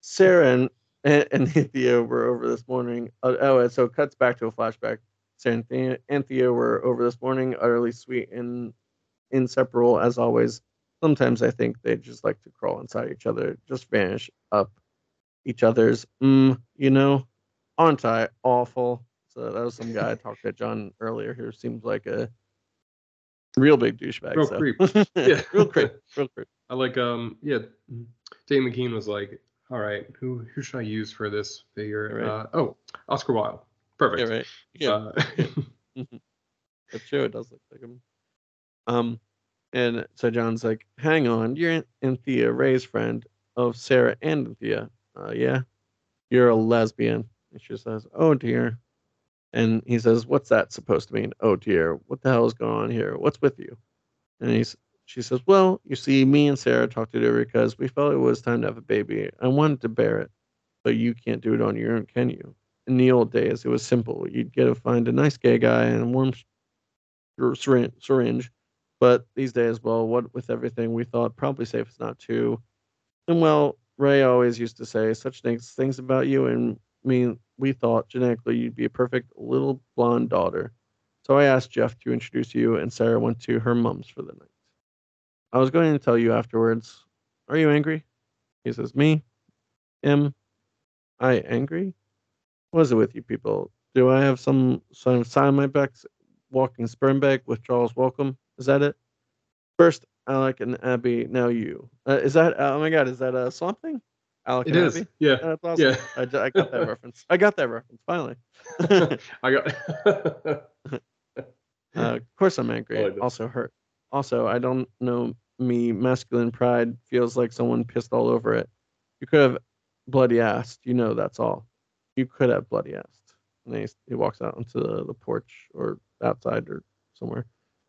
Sarah and and, and Anthea were over this morning. Uh, oh, and so it cuts back to a flashback. Sarah and Anthea, Anthea were over this morning, utterly sweet and inseparable as always. Sometimes I think they just like to crawl inside each other, just vanish up each other's. Mm, you know, aren't I awful? So that was some guy I talked to John earlier who seems like a real big douchebag. Real so. creep. Yeah. real creep. Real creep. I like um yeah Dave McKean was like all right who who should I use for this figure Right. uh, oh Oscar Wilde perfect Yeah, right. Yeah, Uh, that's true. It does look like him. Um, and so John's like, "Hang on, you're Anthea Ray's friend of Sarah and Anthea. Uh, yeah, you're a lesbian." And she says, "Oh dear." And he says, "What's that supposed to mean? Oh dear, what the hell is going on here? What's with you?" And he's, she says, "Well, you see, me and Sarah talked it over because we felt it was time to have a baby. I wanted to bear it, but you can't do it on your own, can you? In the old days, it was simple. You'd get to find a nice gay guy and a warm syringe. But these days, well, what with everything, we thought probably safe is not to. And well, Ray always used to say such things things about you, and me. We thought genetically you'd be a perfect little blonde daughter. So I asked Jeff to introduce you, and Sarah went to her mom's for the night. I was going to tell you afterwards. Are you angry? He says, Me? Am I angry? What is it with you people? Do I have some some sign my back walking sperm bag withdrawals welcome? Is that it? First, Alec and Abby, now you. Uh, is that, oh my god, is that a swamp thing? Alec it and is Abby? yeah Uh, That's awesome. yeah I, I got that reference. I got that reference, finally. I got Uh, of course, I'm angry. like also hurt. Also, I don't know. Me, masculine pride feels like someone pissed all over it. You could have bloody asked. You know that's all. You could have bloody asked. And he, he walks out onto the, the porch or outside or somewhere.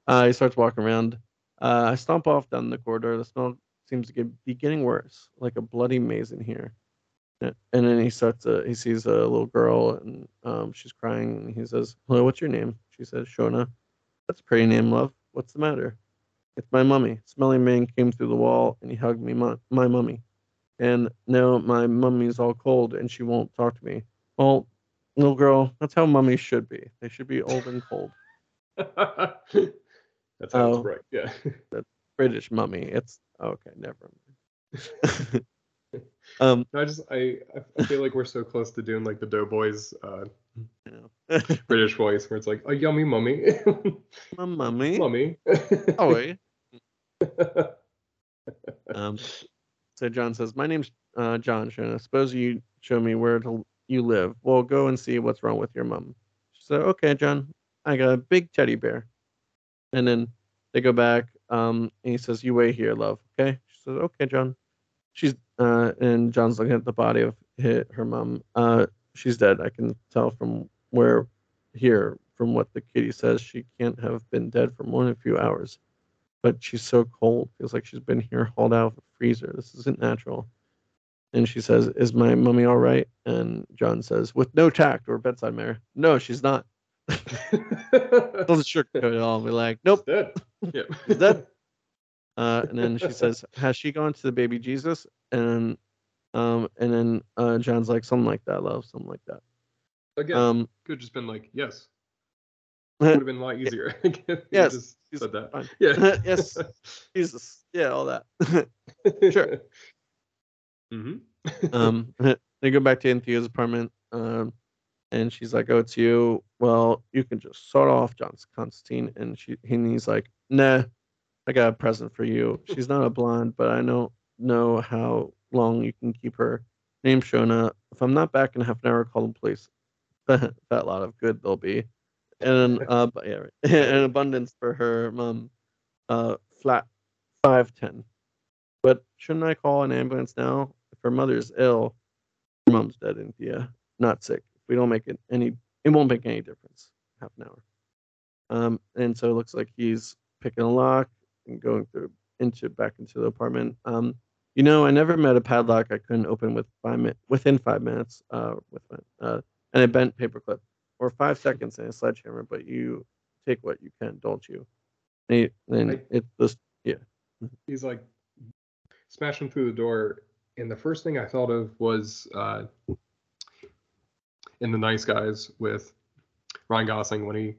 Uh, he starts walking around. Uh, I stomp off down the corridor. The smell seems to get, be getting worse, like a bloody maze in here. And then he starts. To, he sees a little girl, and um, she's crying. And he says, "Hello, what's your name?" She says, "Shona." That's a pretty name, love. What's the matter? It's my mummy. Smelly man came through the wall and he hugged me, my, my mummy. And now my mummy's all cold and she won't talk to me. Well, little girl, that's how mummies should be. They should be old and cold. that's how Oh. it's right yeah British mummy. It's okay, never mind. Um, I just I I feel like we're so close to doing like the Doughboys uh, know. British voice where it's like a yummy mummy, My mummy. mummy. Oh? Um, so John says, "My name's uh, John Shona. Suppose you show me where to you live. Well, go and see what's wrong with your mom." She said, "Okay, John. I got a big teddy bear." And then they go back. Um, and he says, "You wait here, love. Okay?" She says, "Okay, John." She's uh, and John's looking at the body of hi her mom. Uh, she's dead. I can tell from where here from what the kitty says. She can't have been dead for more than a few hours but she's so cold. Feels like she's been here hauled out of a freezer. This isn't natural. And she says, Is my mummy all right? And John says, With no tact or bedside manner, No, she's not. Doesn't sugarcoat it all. We're like, Nope. Dead. Yeah. Is that- Uh, and then she says, Has she gone to the baby Jesus? And um, and then uh, John's like, Something like that, love, something like that. Again, Um, could have just been like yes. Would have been a lot easier. if you Yes, just said that. fine. Yeah. Yes. Jesus. Yeah, all that. Sure. hmm um they go back to Anthea's apartment um and she's like oh it's you. Well you can just sort off john constantine and she and he's like nah i got a present for you. She's not a blonde but i don't know how long you can keep her name shona if i'm not back in half an hour call the police. That lot of good they'll be. And uh yeah an abundance for her mom uh flat 510 but shouldn't i call an ambulance now? If her mother's ill, her mom's dead, Anthea, not sick. We don't make it any, it won't make any difference. Half an hour. Um, and so it looks like he's picking a lock and going through into back into the apartment. Um, you know, I never met a padlock I couldn't open with five min- within five minutes. Uh, with my, uh, and a bent paperclip, or five seconds and a sledgehammer. But you take what you can, don't you? And, he, and I- it just yeah He's like smashing through the door, and the first thing I thought of was uh, in the Nice Guys with Ryan Gosling when he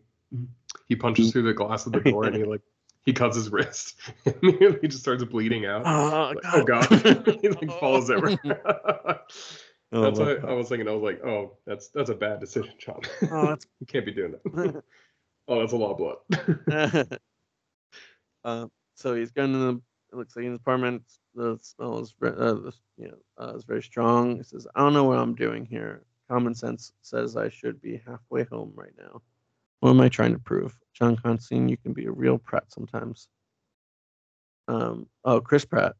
he punches through the glass of the door and he like he cuts his wrist and he just starts bleeding out. oh Like, oh god, he like falls over. Oh, that's my what God. I was thinking. I was like, oh, that's that's a bad decision, John. Oh, that's you can't be doing that. oh, that's a lot of blood. uh, so he's going to the. It looks like in his apartment. The smell is, uh, the, you know, uh, is very strong. He says, "I don't know what I'm doing here. Common sense says I should be halfway home right now. What am I trying to prove, John Constantine? You can be a real Pratt sometimes." Um. Oh, Chris Pratt.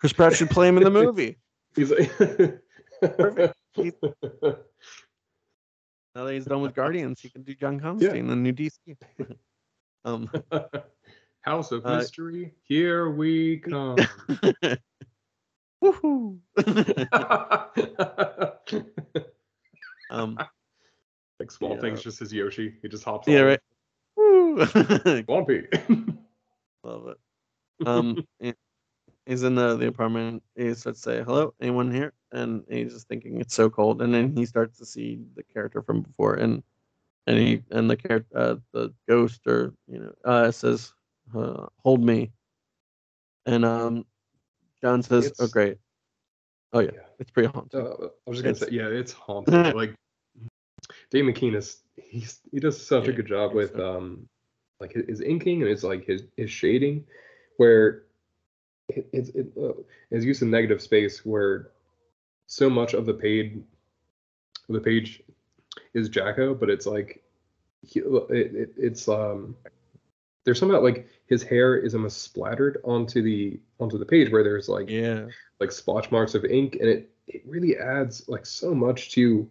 Chris Pratt should play him in the movie. He's like, Perfect. He- Now that he's done with Guardians, he can do John Constantine, the new DC. um. House of Uh, Mystery, here we come. Woohoo! Um. like small Yeah. things, just as Yoshi. He just hops Yeah. on. Right. Swampy. Love it. Um, he's in the, the apartment. He starts to say, "Hello, anyone here?" And he's just thinking it's so cold. And then he starts to see the character from before, and and he and the character, uh, the ghost, or you know, uh, says, uh, "Hold me." And um, John says, "Oh, great. Oh yeah, Yeah. it's pretty haunted." Uh, I was just gonna It's- say, yeah, it's haunted. like Dave McKean is he's he does such a good job with so- um like his, his inking and his like his his shading, where it's it, uh, his use of negative space where so much of the page the page is Jacko, but it's like he, it, it, it's um there's some about like his hair is almost splattered onto the onto the page where there's like Yeah. like splotch marks of ink and it it really adds like so much to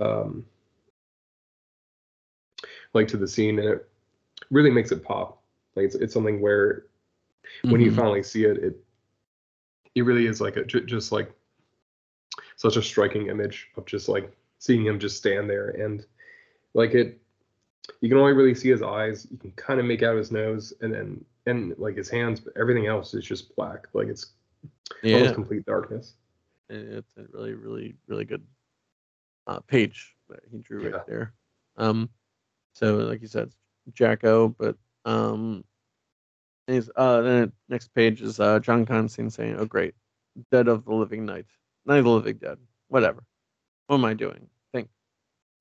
um like to the scene and it really makes it pop like it's, it's something where when you Mhm. finally see it it it really is like a just like such a striking image of just like seeing him just stand there and like it you can only really see his eyes you can kind of make out his nose and then and like his hands but everything else is just black like it's yeah. almost complete darkness it- it's a really, really, really good uh, page that he drew Yeah. right there. Um, so like you said, Jacko, but um, he's uh, then next page is uh, John Constantine saying, "Oh great, dead of the living night." Night of the Living Dead. Whatever. What am I doing? Think.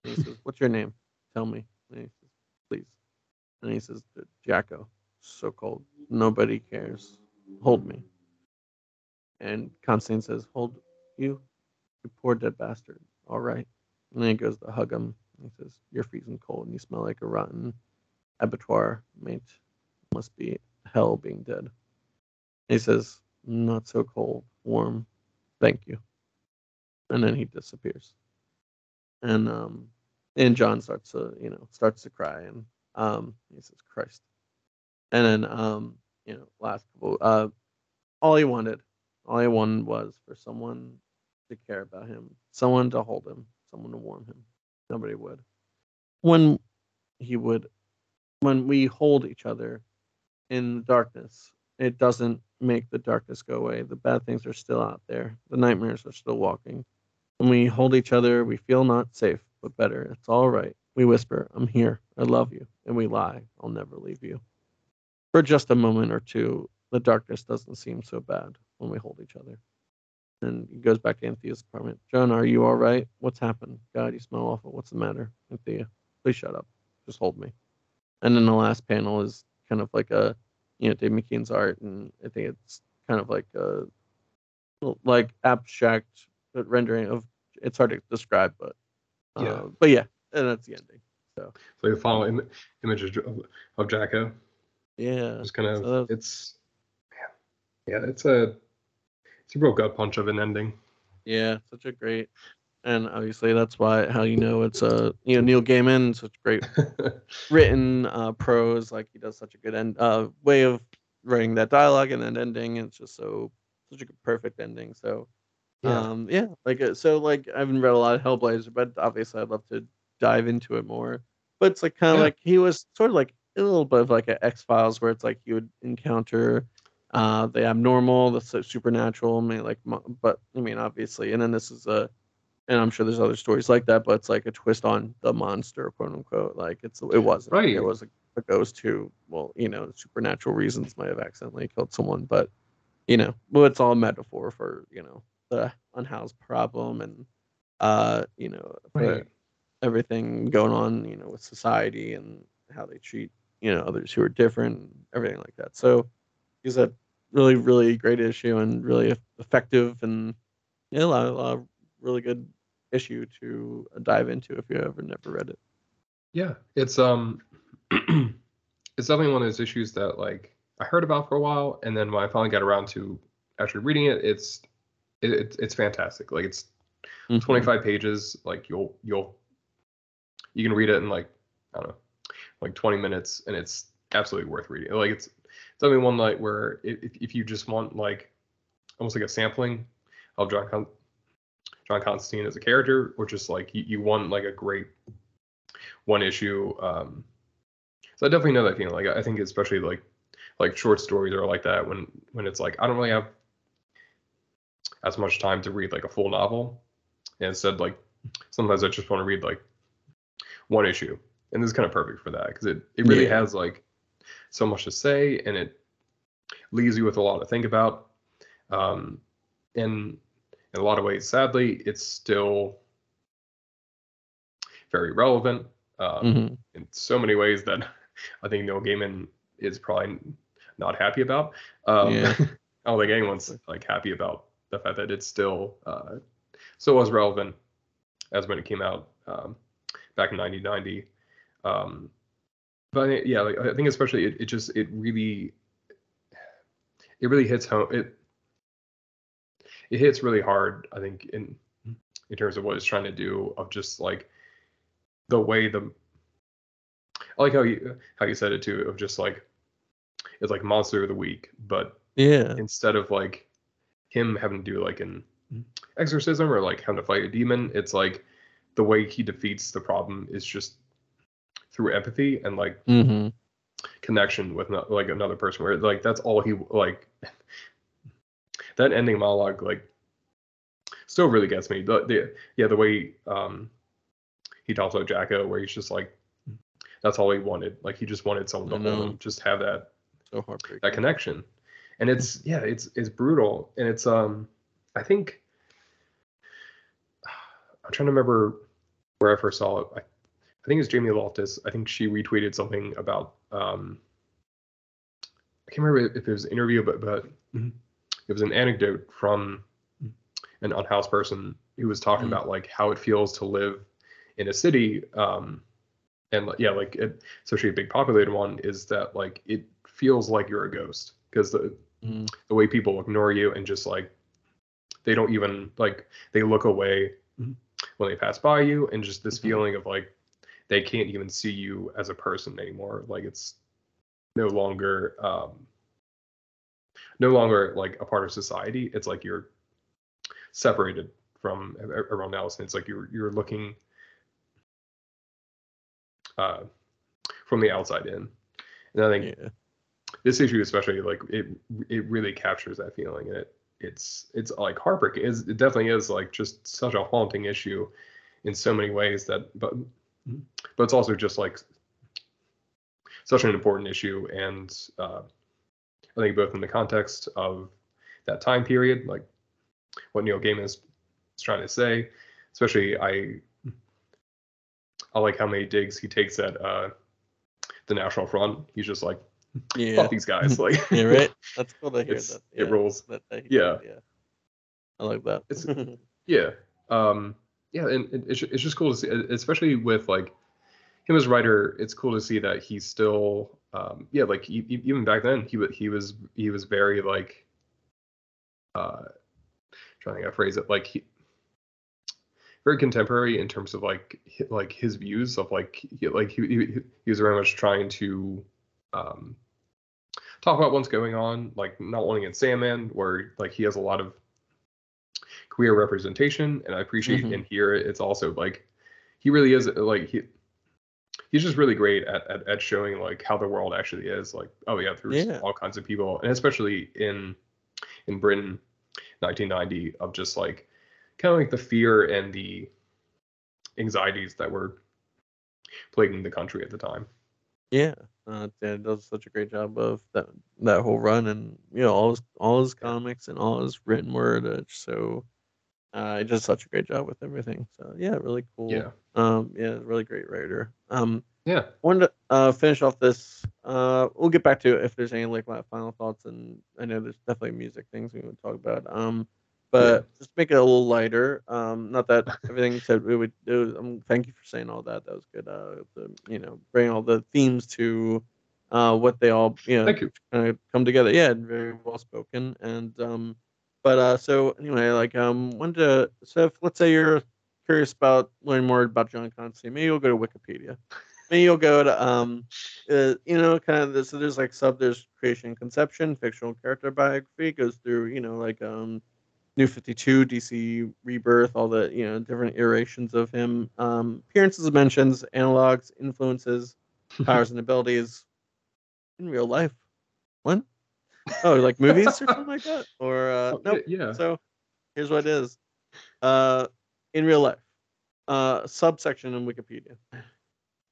And he says, What's your name? Tell me. And he says, Please. And he says, Jacko. So cold. Nobody cares. Hold me. And Constantine says, Hold you? You poor dead bastard. All right. And then he goes to hug him. He says, You're freezing cold and you smell like a rotten abattoir, mate. Must be hell being dead. He says, Not so cold, warm. Thank you. And then he disappears. And um and John starts to, you know, starts to cry and um he says, Christ. And then um, you know, last couple uh all he wanted, all he wanted was for someone to care about him, someone to hold him, someone to warm him. Nobody would. When he would when we hold each other in the darkness, it doesn't make the darkness go away. The bad things are still out there. The nightmares are still walking. When we hold each other, we feel not safe, but better. It's all right. We whisper, I'm here. I love you. And we lie, I'll never leave you. For just a moment or two, the darkness doesn't seem so bad when we hold each other. And he goes back to Anthea's apartment. John, are you all right? What's happened? God, you smell awful. What's the matter? Anthea, please shut up. Just hold me. And then the last panel is kind of like a, you know, Dave McKean's art, and I think it's kind of like a, like abstract rendering of. It's hard to describe, but uh, Yeah. but yeah, and that's the ending. So So the final Im- image of, of, Jacko. yeah, Just kind of So it's yeah, yeah, it's a it's a real gut punch of an ending. yeah, such a great, and obviously that's why how you know it's a you know Neil Gaiman, such great written uh, prose. Like he does such a good end uh, way of writing that dialogue and then ending. And it's just so such a good, perfect ending. So Yeah. um, yeah, like uh, so like I haven't read a lot of Hellblazer, but obviously I'd love to dive into it more. But it's like kind of Yeah. like he was sort of like a little bit of like an X Files where it's like you would encounter uh the abnormal, the supernatural, I mean like but I mean obviously, and then this is a and I'm sure there's other stories like that, but it's like a twist on the monster, quote unquote. Like it's it wasn't. Right. It was a, a ghost who, well, you know, supernatural reasons might have accidentally killed someone, but you know, well, it's all a metaphor for you know the unhoused problem and uh, you know, Right. everything going on, you know, with society and how they treat you know others who are different, everything like that. So he's a really, really great issue and really effective and yeah, a lot, a really good issue to dive into if you ever never read it. Yeah, it's um, it's definitely one of those issues that like I heard about for a while, and then when I finally got around to actually reading it, it's it, it's it's fantastic. Like it's Mhm. 25 pages. Like you'll you'll you can read it in like I don't know, like 20 minutes, and it's absolutely worth reading. Like it's definitely one like where if if you just want like almost like a sampling of John Con- John Constantine as a character, or just like you, you want like a great one issue. Um, so I definitely know that feeling. Like I think especially like like short stories are like that when when it's like I don't really have as much time to read like a full novel. And instead, like sometimes I just want to read like one issue, and this is kind of perfect for that because it it really Yeah. has like so much to say, and it leaves you with a lot to think about. Um, and in a lot of ways, sadly, it's still very relevant um, Mhm. in so many ways that I think Neil Gaiman is probably not happy about. Um, Yeah. I don't think anyone's like happy about the fact that it's still uh, still as relevant as when it came out um, back in 1990. Um, but yeah, like, I think especially it, it just it really it really hits home. It it hits really hard. I think in in terms of what it's trying to do of just like the way the I like how you how you said it too of just like it's like monster of the week, but Yeah. instead of like him having to do like an exorcism or like having to fight a demon, it's like the way he defeats the problem is just through empathy and like hmm connection with no, like another person where like that's all he like that ending monologue like still really gets me. The, the yeah the way um he talks about Jacko where he's just like that's all he wanted. Like he just wanted someone to hold him just have that So heartbreaking. that connection. And it's yeah it's it's brutal. And it's um i think I'm trying to remember where I first saw it. I, think it's Jamie Loftus. I think she retweeted something about um, I can't remember if it was an interview, but but Mm-hmm. it was an anecdote from an unhoused person who was talking Mhm. about like how it feels to live in a city. Um, and yeah, like it, especially a big populated one is that like it feels like you're a ghost because the Mhm. the way people ignore you and just like they don't even like they look away Mhm. when they pass by you and just this Mhm. feeling of like they can't even see you as a person anymore. Like it's no longer um no longer like a part of society. It's like you're separated from everyone else and it's like you're you're looking uh from the outside in. And i think Yeah. this issue especially like it it really captures that feeling and it it's it's like heartbreaking. It's- it definitely is like just such a haunting issue in so many ways that but but it's also just like such an important issue and uh i think both in the context of that time period like what neil gaiman is, is trying to say especially i i like how many digs he takes at uh the national front he's just like Yeah. fuck these guys like Yeah, right. That's cool to hear that. it rolls. That, Yeah. yeah. I like that. It's- Yeah. Um, yeah, and it, it's it's just cool to see, especially with like him as a writer. It's cool to see that he's still, um, yeah, like e- e- even back then, he he was he was very like, uh, trying to phrase it, like he, very contemporary in terms of like like his views of like he, like he, he he was very much trying to, um, talk about what's going on, like not only in Sandman, where like he has a lot of queer representation and i appreciate Mhm. in here it's also like he really is like he he's just really great at, at, at showing like how the world actually is like oh yeah there's Yeah. all kinds of people and especially in in britain 1990 of just like kind of like the fear and the anxieties that were plaguing the country at the time Yeah, uh, Dan does such a great job of that that whole run, and you know all his all his comics and all his written word. It's so uh, he does such a great job with everything. So yeah, really cool. yeah Um, yeah, really great writer. Um, yeah wanted to uh, finish off this. Uh, we'll get back to if there's any like final thoughts, and I know there's definitely music things we would talk about. Um, but just make it a little lighter. Um, not that everything you said we would do. Um, thank you for saying all that. That was good. Uh, the, you know, bring all the themes to uh what they all you know thank you kind of come together. Yeah, very well spoken. And um, but uh, so anyway, like um, wanted to so if let's say you're curious about learning more about John Constantine, maybe you'll go to Wikipedia. Maybe you'll go to um, uh, you know, kind of this. So there's like sub. There's creation, and conception, fictional character biography. Goes through you know like um, New Fifty Two, DC Rebirth, all the you know different iterations of him. Um, appearances, mentions, analogs, influences, powers and abilities in real life. What? Oh, like movies or something like that? Or uh, Oh, nope. yeah So here's what it is. Uh, in real life, uh, subsection in Wikipedia.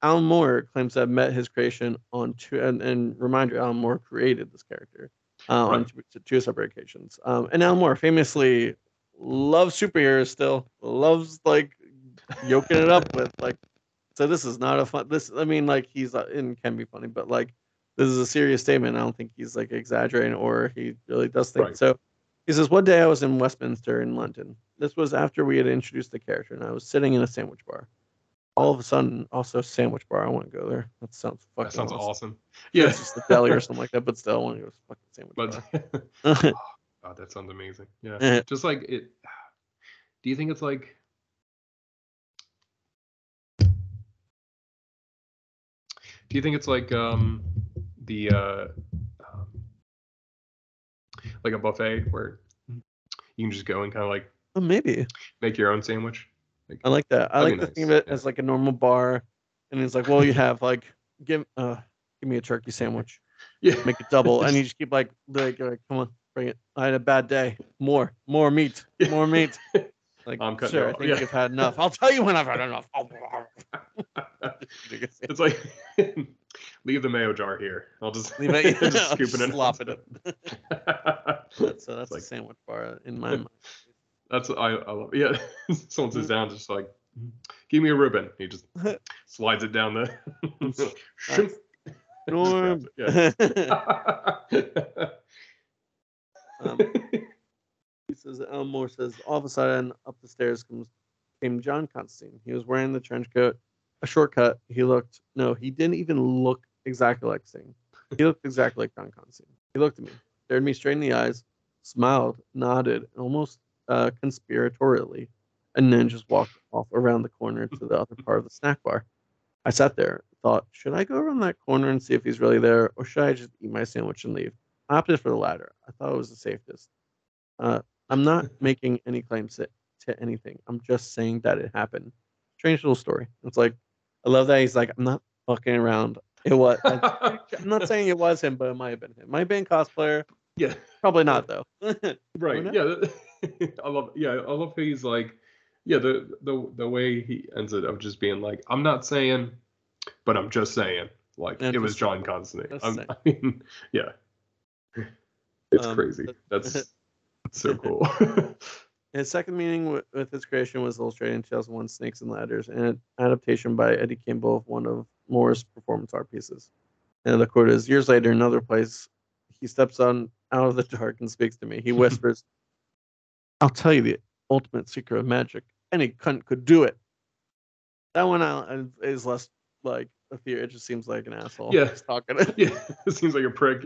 Alan Moore claims to have met his creation on two, and, and reminder, Alan Moore created this character uh, on two, two separate occasions. Um, and Alan Moore famously loves superheroes still, loves like yoking it up with like. So this is not a fun. This I mean, like he's uh, and can be funny, but like this is a serious statement. I don't think he's like exaggerating or he really does think Right. so. He says, One day I was in Westminster in London. This was after we had introduced the character, and I was sitting in a sandwich bar. All of a sudden, also sandwich bar. I want to go there. That sounds fucking that sounds awesome. awesome Yeah, it's just a deli or something like that, but still, I want to go to fucking sandwich but bar. God, that sounds amazing. Yeah. Yeah. Just like it do you think it's like Do you think it's like um the uh um, like a buffet where you can just go and kind of like oh, maybe make your own sandwich? Like I like that. I like be to think of it yeah. as like a normal bar, and he's like, "Well, you have like give uh give me a turkey sandwich, yeah. make it double," and you just keep like like, like come on, bring it. I had a bad day. More, more meat, more meat. Like, I'm cutting sure, I think yeah. you've had enough. I'll tell you when I've had enough. it's like leave the mayo jar here. I'll just Leave it, just I'll scooping just it. slop it up. So that's like- a sandwich bar in my mind. That's I, I love. Yeah, someone sits down, just like, give me a Reuben. He just slides it down the. Norm. Um, he says Al Moore says all of a sudden up the stairs comes came John Constantine. He was wearing the trench coat, a shortcut. He looked no, he didn't even look exactly like Sting. He looked exactly like John Constantine. He looked at me, stared me straight in the eyes, smiled, nodded, almost uh, conspiratorially, and then just walked off around the corner to the other part of the snack bar. I sat there, thought, should I go around that corner and see if he's really there, or should I just eat my sandwich and leave? I opted for the latter. I thought it was the safest. Uh, I'm not making any claims to, to anything. I'm just saying that it happened. Strange little story. It's like, I love that he's like, I'm not fucking around. It was. I, I'm not saying it was him, but it might have been him. Might have been cosplayer. yeah. Probably not though. Right. Yeah. I love. Yeah. I love how he's like. Yeah. The the the way he ends it of just being like, I'm not saying, but I'm just saying. Like it was John Constantine. I mean, yeah. It's Um, crazy. That's so cool. His second meeting with, with his creation was illustrated in 2001 Snakes and Ladders, an adaptation by Eddie Campbell of one of Moore's performance art pieces. And the quote is Years later, in another place, he steps on out of the dark and speaks to me. He whispers, I'll tell you the ultimate secret of magic. Any cunt could do it. That one uh, out is less like a theory. It just seems like an asshole. Yeah. He's talking. yeah. It seems like a prick.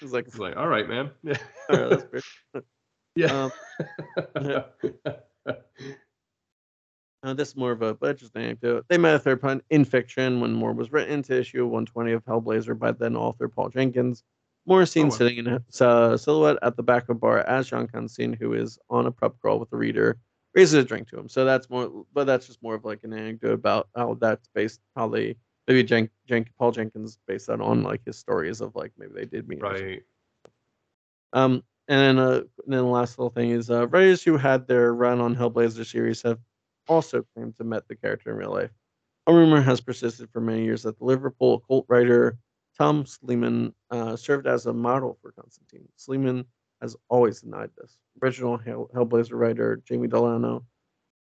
He's like, it's like, all right, man. Yeah. all right, that's. Yeah. Um, Uh, this is more of a but just an anecdote. They met a third punt in fiction when Moore was written into issue 120 of Hellblazer by then author Paul Jenkins. Moore is seen Oh, wow. sitting in a uh, silhouette at the back of a bar as John Constantine, who is on a pub crawl with the reader, raises a drink to him. So that's more, but that's just more of like an anecdote about how that's based, how they maybe Jen, Jen, Paul Jenkins based that on like his stories of like maybe they did meet. right. Um, and then, uh, and then the last little thing is uh, writers who had their run on Hellblazer series have also claimed to met the character in real life. A rumor has persisted for many years that the Liverpool occult writer Tom Slemen uh, served as a model for Constantine. Sleeman has always denied this. Original Hell- Hellblazer writer Jamie Delano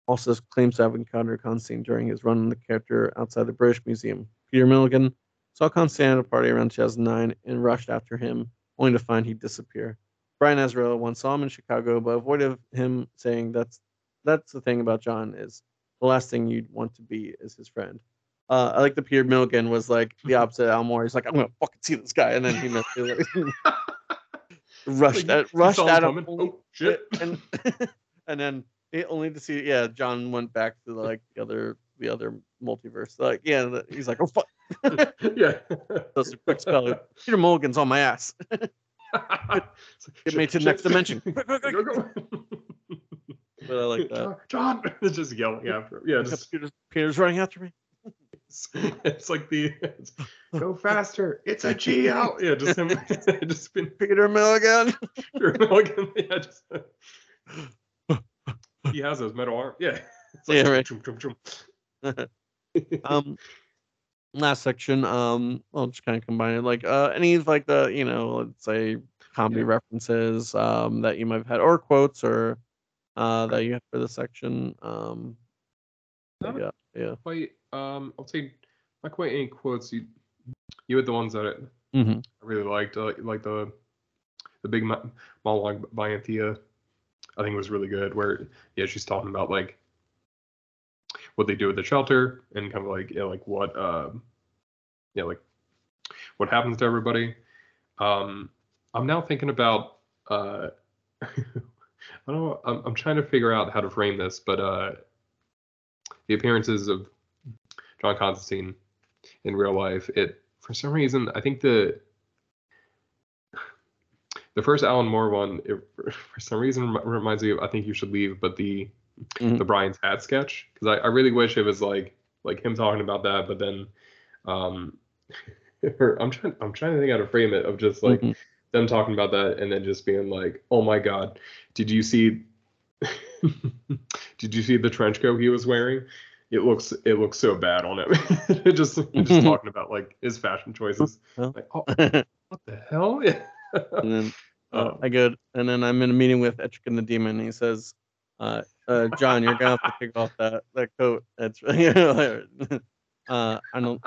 also claims to have encountered Constantine during his run on the character outside the British Museum. Peter Milligan saw Constantine at a party around 2009 and rushed after him, only to find he'd disappear. Brian Ezra once saw him in Chicago, but avoided him, saying that's that's the thing about John is the last thing you'd want to be is his friend. Uh, I like the Peter Milligan was like the opposite of Al Moore. He's like, I'm gonna fucking see this guy, and then he missed it. rushed Like, at, rushed out of Oh shit. and and then it, only to see yeah John went back to like the other the other multiverse like yeah he's like oh fuck yeah. does a quick spell Peter Milligan's on my ass Get me to the next dimension. But I like that John, it's just yelling after him. Yeah, just Peter's, Peter's running after me it's like the it's, go faster. It's a Geo. Yeah, just him. just been Peter Milligan Milligan. Yeah, just he has those metal arms. Yeah. It's Yeah, right. chum, chum, chum. um last section um i'll just kind of combine it like uh any of like the you know let's say comedy Yeah. references um that you might have had or quotes or uh that you have for the section um Not yeah yeah Quite. Um, I'll say not quite any quotes. You you had the ones that I hmm really liked, uh, like the the big mo- monologue by Anthea. I think was really good. Where yeah, she's talking about like what they do at the shelter and kind of like yeah, like what um yeah, like what happens to everybody. Um, I'm now thinking about uh, I don't know. I'm, I'm trying to figure out how to frame this, but uh, the appearances of John Constantine in real life, it for some reason I think the the first Alan Moore one, it, for some reason reminds me of I think you should leave, but the Mhm. the Brian's hat sketch because I, I really wish it was like like him talking about that, but then um, I'm trying I'm trying to think how to frame it of just like Mhm. them talking about that and then just being like, oh my god, did you see did you see the trench coat he was wearing? It looks it looks so bad on him. just just talking about like his fashion choices. Well. Like, oh, what the hell? Yeah. and then uh, Um, I go and then I'm in a meeting with Etrigan the Demon and he says Uh, uh, John, you're gonna have to take off that that coat. That's you know, uh, I don't.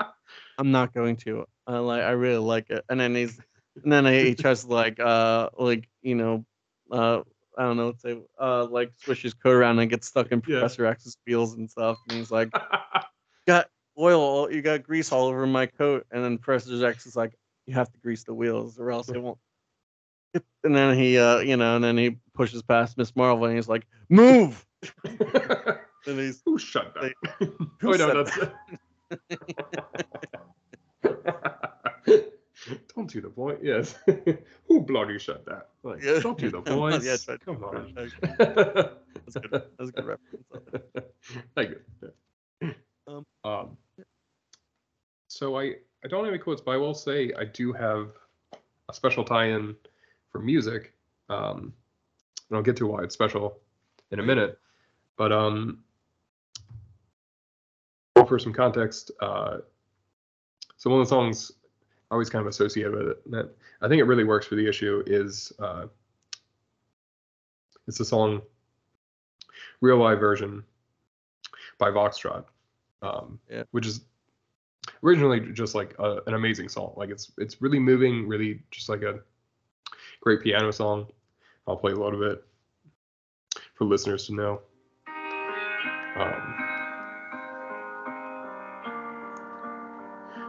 I'm not going to. I like. I really like it. And then he's, and then he tries to like, uh, like you know, uh, I don't know, let's say, uh, like swish his coat around and get stuck in Yeah. Professor X's wheels and stuff. And he's like, got oil, you got grease all over my coat. And then Professor X is like, you have to grease the wheels or else it won't. And then he, uh, you know, and then he pushes past Miss Marvel and he's like, move. And he's, Who shut that? Who oh, no, that's. don't do the voice. Yes. Who bloody shut that? Like, Yeah. Don't do the voice. yeah, try- Come on. That's good. That's a good reference. Thank you. Um, Um, so I I don't have any quotes, but I will say I do have a special tie-in for music. Um, and I'll get to why it's special in a minute. But um, for some context, uh, so one of the songs I always kind of associated with it that I think it really works for the issue is uh, it's the song "Real Live Version" by Voxtrot, um, Yeah. which is originally just like a, an amazing song. Like it's it's really moving, really just like a great piano song. I'll play a lot of it for listeners to know. Um,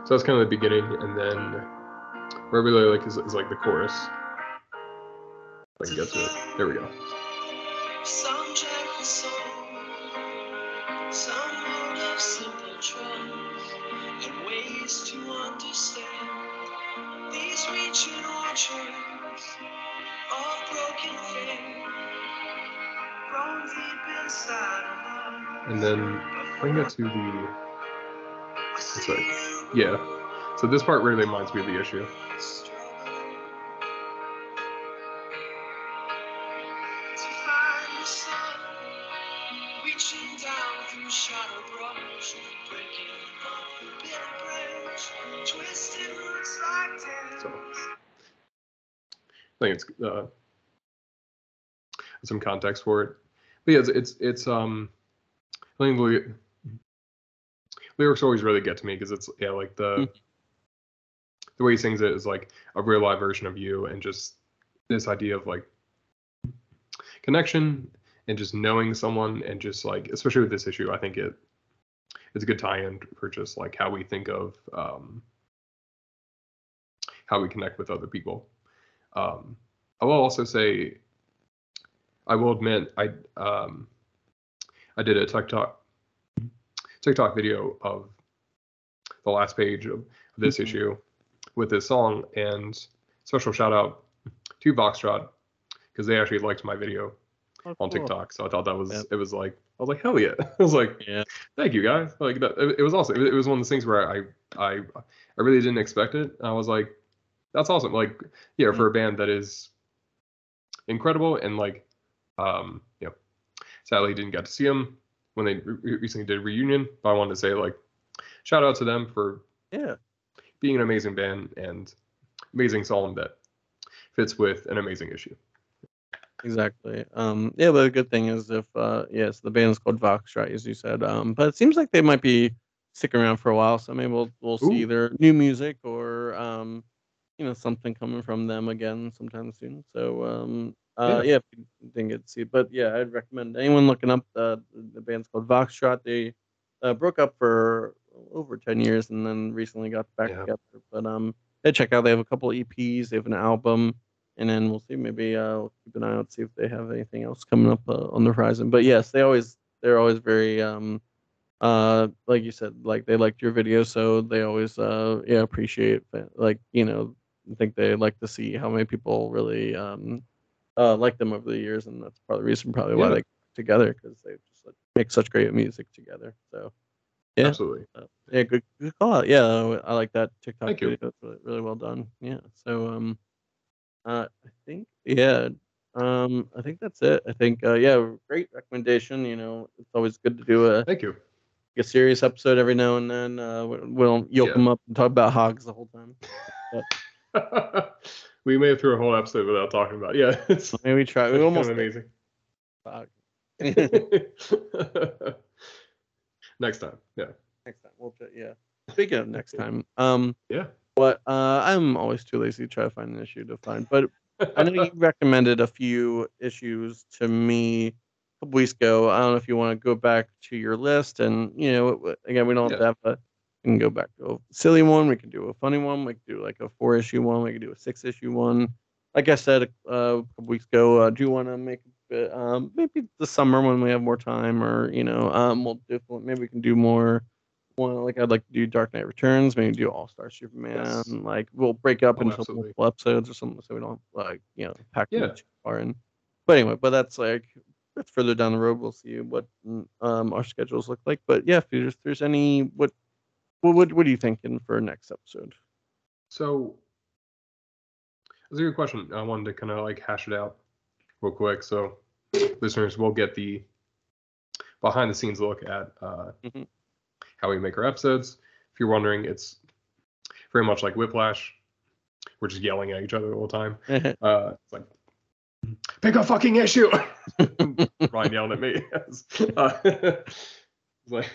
so that's kind of the beginning, and then where I really like is, is like the chorus. I can get to it. There we go. And then bring it to the yeah. So this part really reminds me of the issue. I think it's uh, some context for it. But yeah, it's it's, it's um I think ly- lyrics always really get to me because it's yeah like the the way he sings it is like a real live version of you and just this idea of like connection and just knowing someone and just like especially with this issue I think it it's a good tie-in for just like how we think of um how we connect with other people. Um, I will also say, I will admit, I um, I did a TikTok TikTok video of the last page of this Mhm. issue with this song, and special shout out to Voxtrot because they actually liked my video Oh, on cool. TikTok. So I thought that was Yep. it was like I was like hell yeah. I was like Yeah. thank you guys. Like that, it, it was awesome. It, it was one of those things where I I I really didn't expect it. I was like that's awesome. Like yeah, for a band that is incredible and like um you know sadly didn't get to see them when they re- recently did reunion but i wanted to say like shout out to them for Yeah. being an amazing band and amazing song that fits with an amazing issue Exactly. Um, yeah, but the good thing is if uh yes, the band is called Vox, right, as you said. Um, but it seems like they might be sticking around for a while, so maybe we'll we'll see either new music or um, you know, something coming from them again sometime soon. So um uh yeah, if you didn't get to see it. But yeah, I'd recommend anyone looking up uh, the band's called Voxtrot. They uh, broke up for over 10 years and then recently got back Yeah. together. But um yeah, check out they have a couple EPs, they have an album and then we'll see. Maybe uh, we'll keep an eye out, see if they have anything else coming up uh, on the horizon. But yes, they always they're always very um uh like you said, like they liked your video, so they always uh yeah appreciate like you know I think they like to see how many people really um uh like them over the years, and that's part of the reason probably why Yeah. they got together because they just like, make such great music together. So Yeah. absolutely uh, yeah, good, good call out. Yeah, I like that TikTok Thank you. video. It's really, really well done. Yeah. So um, uh, I think yeah, um, I think that's it. I think uh, yeah, great recommendation. You know, it's always good to do a, thank you a serious episode every now and then. Uh, we- we'll yoke Yeah. them up and talk about hogs the whole time. we made it through a whole episode without talking about it. yeah it's, Maybe we try. it's We kind almost of amazing hog. Next time, yeah, next time we'll yeah. Speaking of next time, um, yeah. what uh, I'm always too lazy to try to find an issue to find, but I know you recommended a few issues to me a couple weeks ago. I don't know if you want to go back to your list and you know again we don't have to have a we can go back to a silly one, we can do a funny one, we can do like a four issue one, we can do a six issue one. Like I said uh, a couple weeks ago, uh, do you want to make a bit, um, maybe the summer when we have more time, or you know, um, we'll do maybe we can do more. One like I'd like to do Dark Knight Returns, maybe do All Star Superman. Yes. Like we'll break up Oh, into multiple episodes or something, so we don't like you know pack Yeah. too far in. But anyway, but that's like that's further down the road. We'll see what mm, um our schedules look like. But yeah, if there's, there's any what what what what are you thinking for next episode? So that's a good question. I wanted to kind of like hash it out real quick. So listeners will get the behind the scenes look at uh, Mhm. how we make our episodes. If you're wondering, it's very much like Whiplash. We're just yelling at each other all the time. Uh, it's like, pick a fucking issue. Ryan yelling at me. uh, like,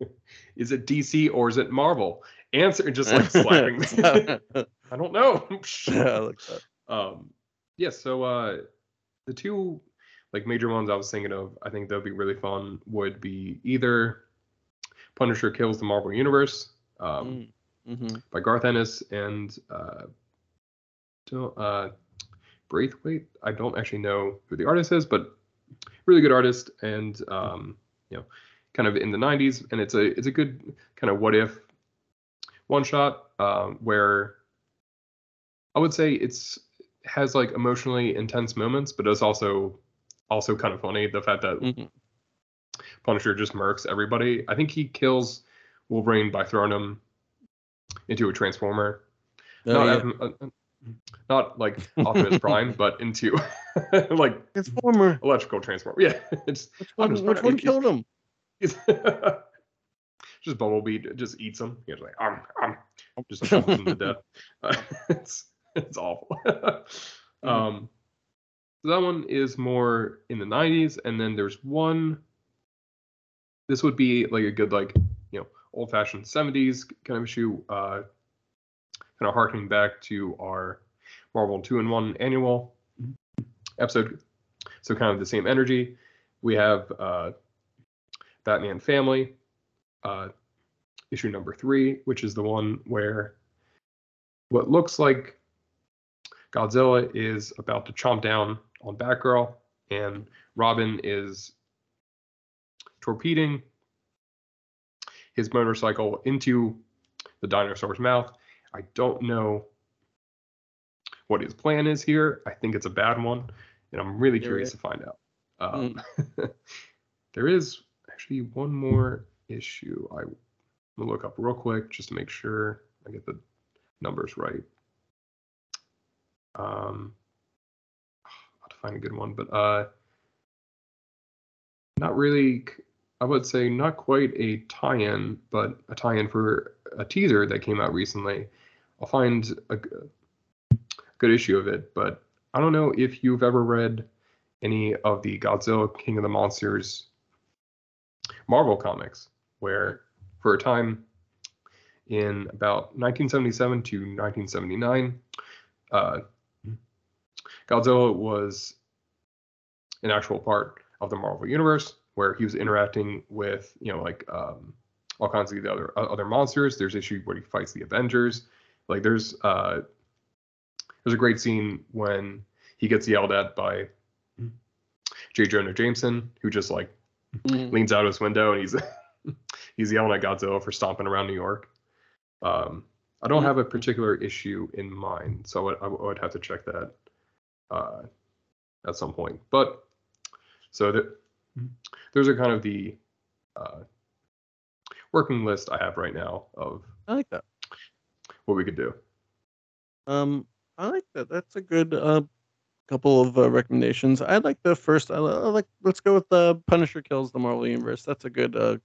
is it DC or is it Marvel? Answer, just like slapping. I don't know. yeah, I like um, yeah. So uh, the two like major ones I was thinking of, I think that'd be really fun. Would be either Punisher kills the Marvel Universe um, Mm-hmm. by Garth Ennis and uh, don't, uh, Braithwaite. I don't actually know who the artist is, but really good artist, and um, you know, kind of in the '90s, and it's a it's a good kind of what if one shot um, where I would say it's has like emotionally intense moments, but it's also also kind of funny the fact that hmm Punisher just murks everybody. I think he kills Wolverine by throwing him into a transformer. Oh, not, yeah. Uh, uh, not like Optimus Prime, but into like Transformer. electrical transformer. Yeah, it's Which one, which Prime, one killed him? Just Bumblebee just eats them. He's like, um, um, just chomps them to death. Uh, it's it's awful. um, so that one is more in the '90s, and then there's one. This would be like a good like you know old-fashioned '70s kind of issue, uh, kind of harkening back to our Marvel two-in-one annual episode. So kind of the same energy. We have uh, Batman Family, uh, issue number three, which is the one where what looks like Godzilla is about to chomp down on Batgirl, and Robin is torpedoing his motorcycle into the dinosaur's mouth. I don't know what his plan is here. I think it's a bad one, and I'm really Yeah, curious to find out. Um, there is actually one more issue I will look up real quick just to make sure I get the numbers right. Um, I'll find a good one, but uh, not really. I would say not quite a tie-in, but a tie-in for a teaser that came out recently. I'll find a good issue of it, but I don't know if you've ever read any of the Godzilla King of the Monsters Marvel comics, where for a time in about 1977 to 1979, uh, Godzilla was an actual part of the Marvel universe where he was interacting with, you know, like um, all kinds of the other uh, other monsters. There's issue where he fights the Avengers. Like there's uh, there's a great scene when he gets yelled at by J. Jonah Jameson, who just like Mhm. leans out of his window and he's he's yelling at Godzilla for stomping around New York. Um, I don't Mhm. have a particular issue in mind, so I would, I would have to check that uh, at some point. But so that those are kind of the uh, working list I have right now of I like that. what we could do. Um, I like that. That's a good uh, couple of uh, recommendations. I like the first. I, I like. Let's go with the Punisher kills the Marvel Universe. That's a good uh,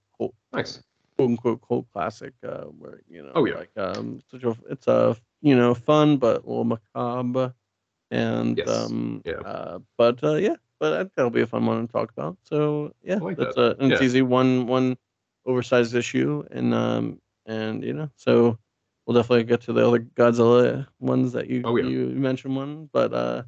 Nice. quote unquote cult classic. Uh, where you know, Oh, yeah. like um, such a, it's a you know fun but a little macabre, and yes. um, yeah. Uh, but uh, yeah, but that'll be a fun one to talk about. So yeah, like that's that. a and it's Yeah. easy one one oversized issue, and um and you know so we'll definitely get to the other Godzilla ones that you Oh, yeah. you mentioned one, but uh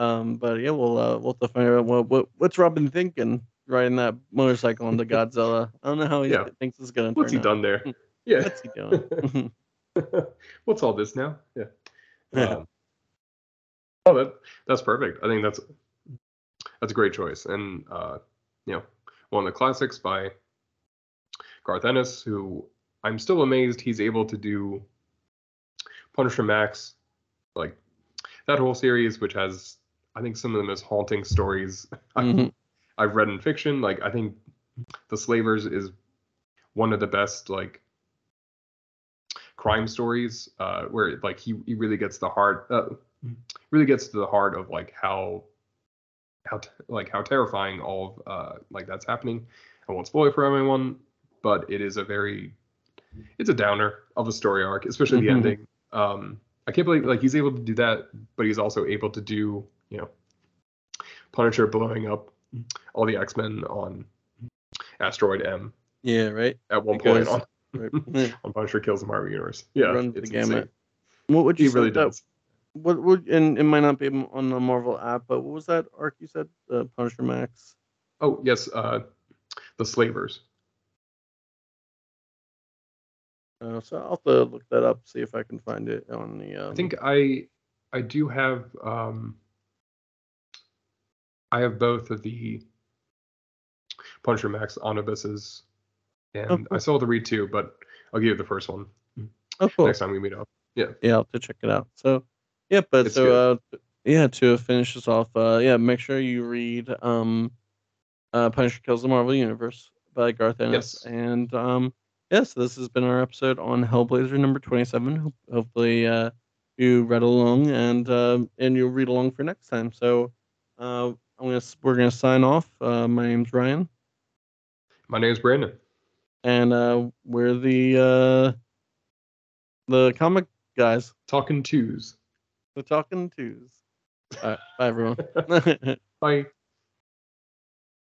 um but yeah we'll uh, we'll figure out what, what what's Robin thinking riding that motorcycle the Godzilla. I don't know how he Yeah. thinks it's gonna. What's he out. done there? Yeah. What's he doing? What's all this now? Yeah. Yeah. Um, oh, that that's perfect. I think that's that's a great choice, and uh, you know, one of the classics by Garth Ennis, who I'm still amazed he's able to do Punisher Max, like that whole series, which has I think some of the most haunting stories I've, Mhm. I've read in fiction. Like I think The Slavers is one of the best like crime stories uh, where like he, he really gets the heart uh, really gets to the heart of like how how t- like how terrifying all of uh, like that's happening. I won't spoil it for everyone, but it is a very it's a downer of a story arc, especially the Mhm. ending. Um, I can't believe like he's able to do that, but he's also able to do you know Punisher blowing up all the X Men on Asteroid M yeah, right. at one Because- point on, right. on Punisher Kills the Marvel Universe. Yeah, Runs the gamut. insane. What would you He really that- does. What would and it might not be on the Marvel app, but what was that arc you said? The Punisher Max. Oh yes, uh, the Slavers. Uh, so I'll have to look that up, see if I can find it on the. Um, I think I I do have um I have both of the Punisher Max omnibuses, and I cool. still have to read two, but I'll give you the first one Oh, cool. next time we meet up. Yeah, I'll have to check it out. So, yeah, but It's so uh, yeah, to finish this off, uh, yeah, make sure you read um, uh, Punisher Kills the Marvel Universe by Garth Ennis, Yes. and um, yeah, so this has been our episode on Hellblazer number twenty-seven. Hopefully, uh, you read along and um and you'll read along for next time. So, uh, I'm gonna we're gonna sign off. Uh, my name's Ryan, My name's Brandon. and uh, we're the uh, the comic guys, Talking twos. the talking twos. All right, bye everyone. Bye.